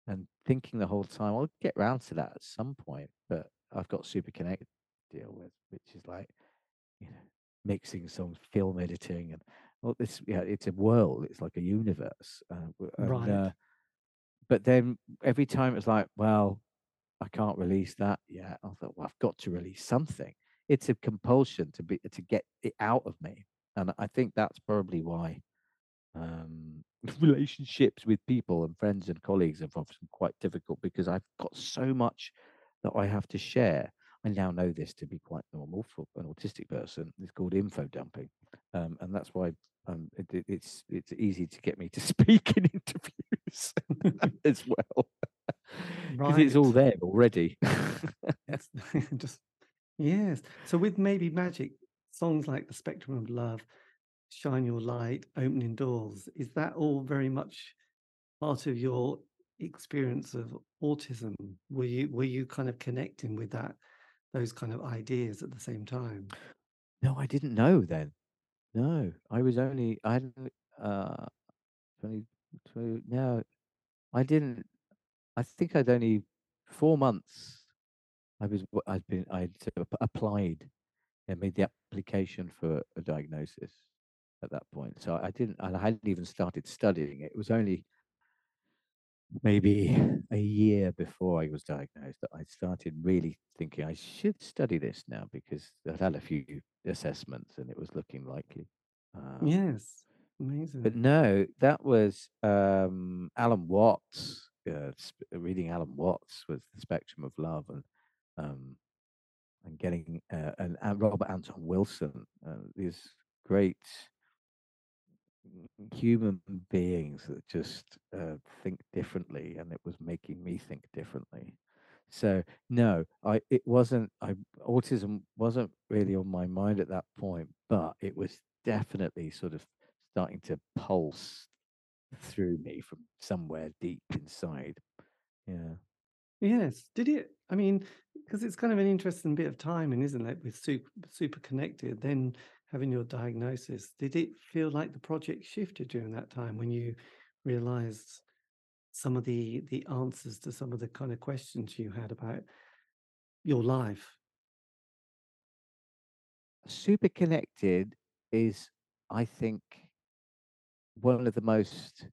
and thinking the whole time I'll get round to that at some point. But I've got Super Connect to deal with, which is like you know mixing songs, film editing, and well, this yeah, it's a world. It's like a universe, uh, and Right. uh, but then every time it's like, well, I can't release that yet. I thought, well, I've got to release something. It's a compulsion to be to get it out of me, and I think that's probably why um, relationships with people and friends and colleagues are often quite difficult because I've got so much that I have to share. I now know this to be quite normal for an autistic person. It's called info dumping, um, and that's why um, it, it- it's it's easy to get me to speak in interviews as well because it's all there already. Yes. Just yes. So with Maybe Magic, songs like The Spectrum of Love, Shine Your Light, Opening Doors, is that all very much part of your experience of autism? Were you were you kind of connecting with that those kind of ideas at the same time? no, I didn't know then. No, I was only I hadn't uh, 20, 20 no, I didn't I think I'd only 4 months. I was I'd been I'd applied and made the application for a diagnosis at that point. So I didn't I hadn't even started studying it. It was only maybe a year before I was diagnosed that I started really thinking I should study this now because I'd had a few assessments and it was looking likely. Um, Yes. Amazing. But no, that was um, Alan Watts. Uh, reading Alan Watts was the spectrum of love, and um, and getting uh, and, and Robert Anton Wilson, uh, these great human beings that just uh, think differently, and it was making me think differently. So no, I it wasn't. I autism wasn't really on my mind at that point, but it was definitely sort of starting to pulse through me from somewhere deep inside. Yeah. Yes. Did it I mean, because it's kind of an interesting bit of timing, isn't it? With super super connected, then having your diagnosis. Did it feel like the project shifted during that time when you realized some of the the answers to some of the kind of questions you had about your life? Super connected is, I think, one of the most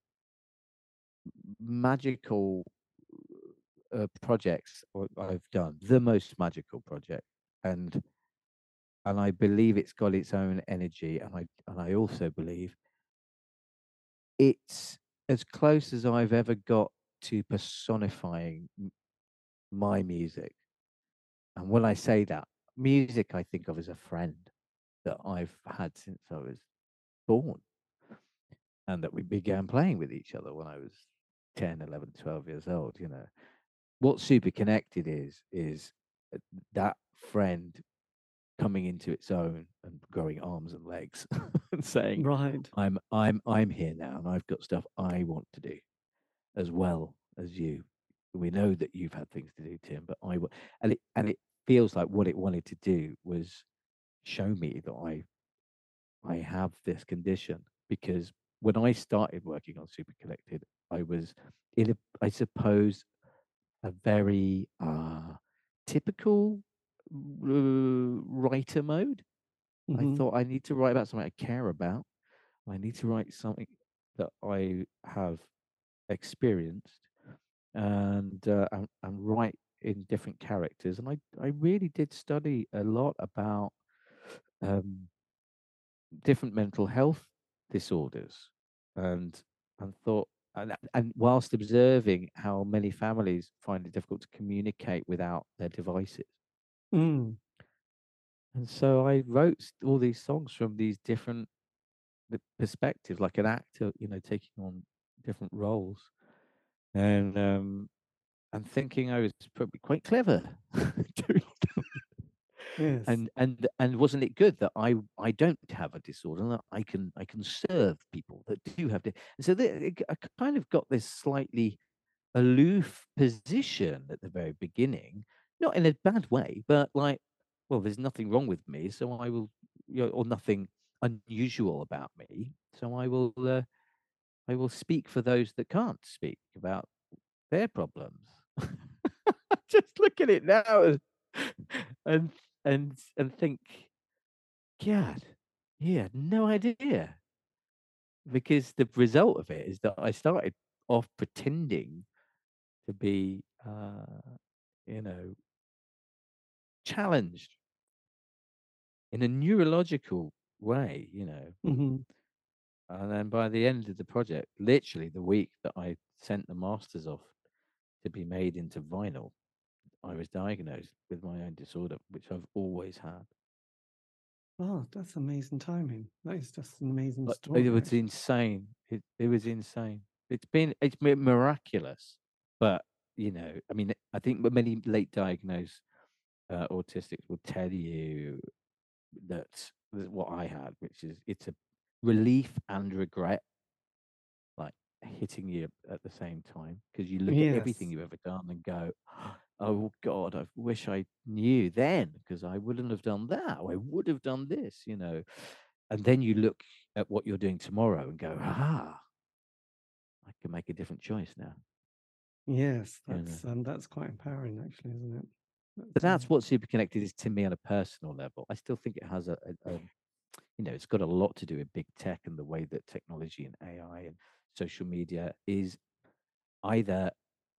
magical uh, projects I've done, the most magical project, and and I believe it's got its own energy, and I and I also believe it's as close as I've ever got to personifying my music. And when I say that, music I think of as a friend that I've had since I was born, and that we began playing with each other when I was 10, 11, 12 years old, you know. What super connected is is uh, that friend coming into its own and growing arms and legs and saying, Right. I'm I'm I'm here now and I've got stuff I want to do as well as you. We know that you've had things to do, Tim, but I and it and it feels like what it wanted to do was show me that I I have this condition because when I started working on Super Connected, I was in a I suppose a very uh typical writer mode. I hmm thought I need to write about something I care about. I need to write something that I have experienced and uh, and, and write in different characters. And I I really did study a lot about um, different mental health disorders, and and thought. And, and whilst observing how many families find it difficult to communicate without their devices, Mm. and so I wrote s- all these songs from these different perspectives, like an actor, you know, taking on different roles, and um, and thinking I was probably quite clever doing Yes. and and and wasn't it good that I I don't have a disorder and that I can I can serve people that do have it and so the, it g- I kind of got this slightly aloof position at the very beginning not in a bad way but like well there's nothing wrong with me so I will you know, or nothing unusual about me so I will uh, I will speak for those that can't speak about their problems. Just look at it now and and and think God, he had no idea. Because the result of it is that I started off pretending to be, uh, you know, challenged in a neurological way, you know. hmm And then by the end of the project, literally the week that I sent the masters off to be made into vinyl, I was diagnosed with my own disorder, which I've always had. Oh, that's amazing timing. That is just an amazing But story, it was insane. It it was insane. It's been it's been miraculous. But you know, I mean, I think many late diagnosed uh, autistics will tell you that, what I had, which is it's a relief and regret, like hitting you at the same time, because you look at everything you've ever done and go, "Oh God, I wish I knew then, because I wouldn't have done that. I would have done this," you know. And then you look at what you're doing tomorrow and go, "Ah, I can make a different choice now." Yes. That's um that's quite empowering actually, isn't it? But That's, um, what super connected is to me on a personal level. I still think it has a, a, a you know, it's got a lot to do with big tech and the way that technology and AI and social media is either,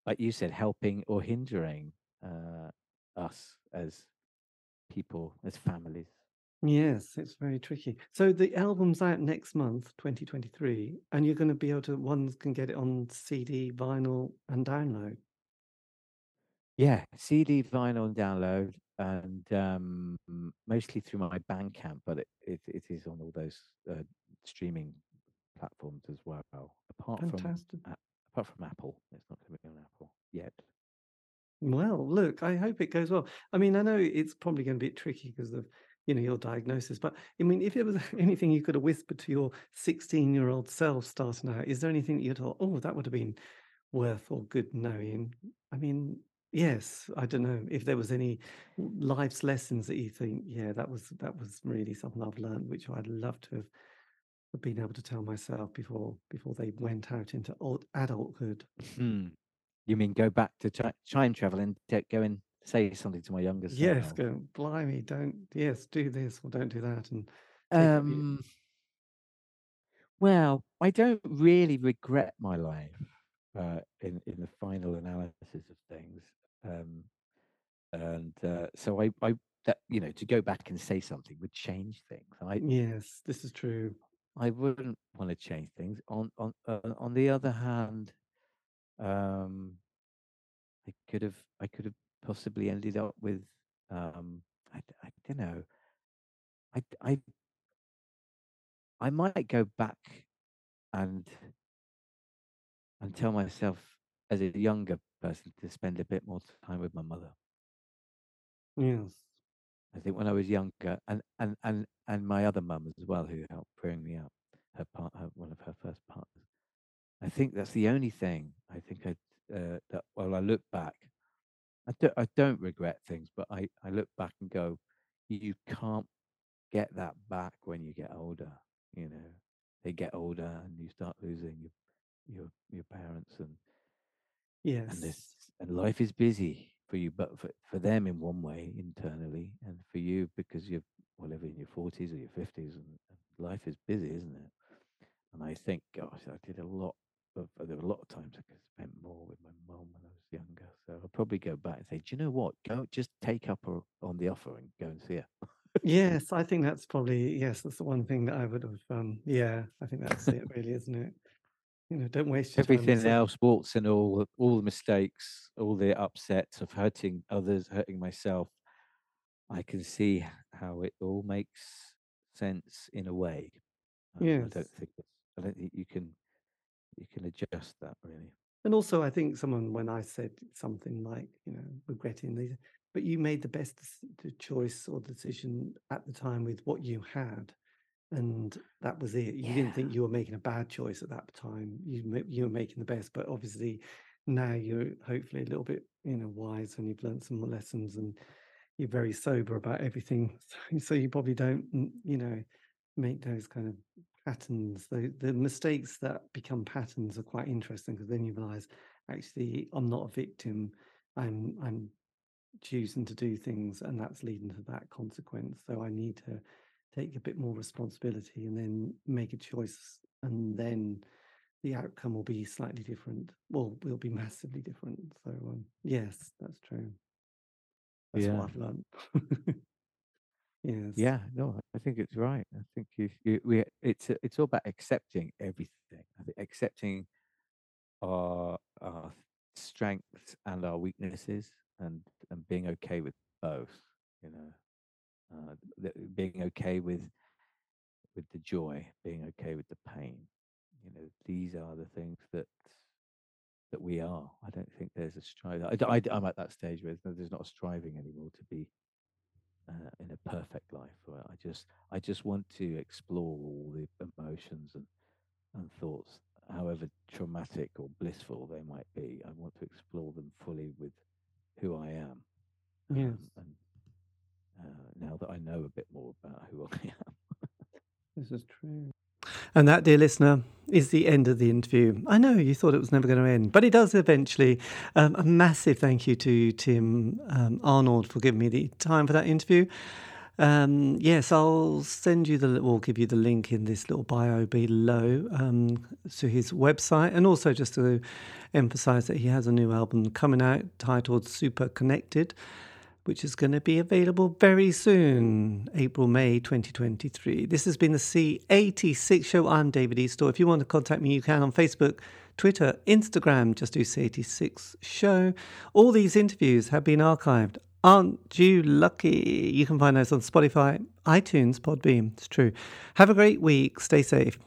like you said, helping or hindering uh, us as people, as families. Yes, it's very tricky. So the album's out next month, 2023, and you're going to be able to, ones can get it on CD, vinyl, and download. Yeah, CD, vinyl, and download, and um, mostly through my Bandcamp, but it, it, it is on all those uh, streaming platforms as well. Apart from Fantastic. a- apart from Apple, it's not going to be on Apple yet. Well, look, I hope it goes well. I mean, I know it's probably going to be tricky because of, you know, your diagnosis, but I mean, if there was anything you could have whispered to your 16-year-old self starting out, is there anything that you thought, oh, that would have been worth or good knowing? I mean, yes, I don't know if there was any life's lessons that you think, yeah, that was that was really something I've learned, which I'd love to have been able to tell myself before before they went out into old adulthood. Hmm. You mean go back to ti- time travel and t- go and say something to my younger Yes, go, blimey, don't, yes, do this or don't do that, and take up your, Um. Well, I don't really regret my life uh, in in the final analysis of things. Um, and uh, so I, I that you know to go back and say something would change things. I yes, this is true. I wouldn't want to change things. On on uh, on the other hand, um, I could have I could have possibly ended up with um, I, I don't know. I I I might go back and and tell myself as a younger person to spend a bit more time with my mother. Yes. I think when I was younger, and and and and my other mum as well, who helped bring me up, her part, her, one of her first partners. I think that's the only thing I think I uh, that. Well, I look back, I don't I don't regret things, but I I look back and go, you can't get that back when you get older. You know, they get older and you start losing your your your parents and and Yes. this and life is busy for you, but for, for them in one way internally, and for you because you're whatever in your forties or your fifties, and, and life is busy, isn't it? And I think, gosh, I did a lot of there were a lot of times I could have spent more with my mom when I was younger. So I'll probably go back and say, do you know what? Go just take up her on the offer and go and see her. Yes, I think that's probably yes, that's the one thing that I would have um yeah, I think that's it really, isn't it? You know, don't waste your Everything else, warts and all, all the mistakes, all the upsets of hurting others, hurting myself, I can see how it all makes sense in a way. Um, I don't think I don't think you can you can adjust that really. And also I think someone when I said something like, you know, regretting these but you made the best choice or decision at the time with what you had. And that was it. You didn't think you were making a bad choice at that time. You you were making the best, but obviously now you're hopefully a little bit, you know, wise and you've learned some more lessons and you're very sober about everything. So, so you probably don't, you know, make those kind of patterns. The the mistakes that become patterns are quite interesting because then you realize actually I'm not a victim. I'm I'm choosing to do things and that's leading to that consequence. So I need to take a bit more responsibility and then make a choice and then the outcome will be slightly different. Well, will be massively different. So um, yes, that's true. That's Yeah. what I've learned. yes. Yeah, no, I think it's right. I think you, you we it's it's all about accepting everything. Accepting our our strengths and our weaknesses, and and being okay with both. You know, uh, being okay with with the joy, being okay with the pain. You know, these are the things that that we are. I don't think there's a strive. I, am at that stage where there's there's not a striving anymore to be uh, in a perfect life. I just I just want to explore all the emotions and and thoughts, however traumatic or blissful they might be. I want to explore them fully with who I am. Yes. Um, and uh, now that I know a bit more about who I am. This is true. And that, dear listener, is the end of the interview. I know you thought it was never going to end, but it does eventually. Um, a massive thank you to Tim um, Arnold for giving me the time for that interview. Um, yes, I'll send you the, or give you the link in this little bio below um, to his website, and also just to emphasize that he has a new album coming out titled Super Connected which is going to be available very soon, April, May 2023. This has been the C86 show. I'm David Eastaugh. If you want to contact me, you can on Facebook, Twitter, Instagram. Just do C86 show. All these interviews have been archived. Aren't you lucky? You can find those on Spotify, iTunes, Podbean. It's true. Have a great week. Stay safe.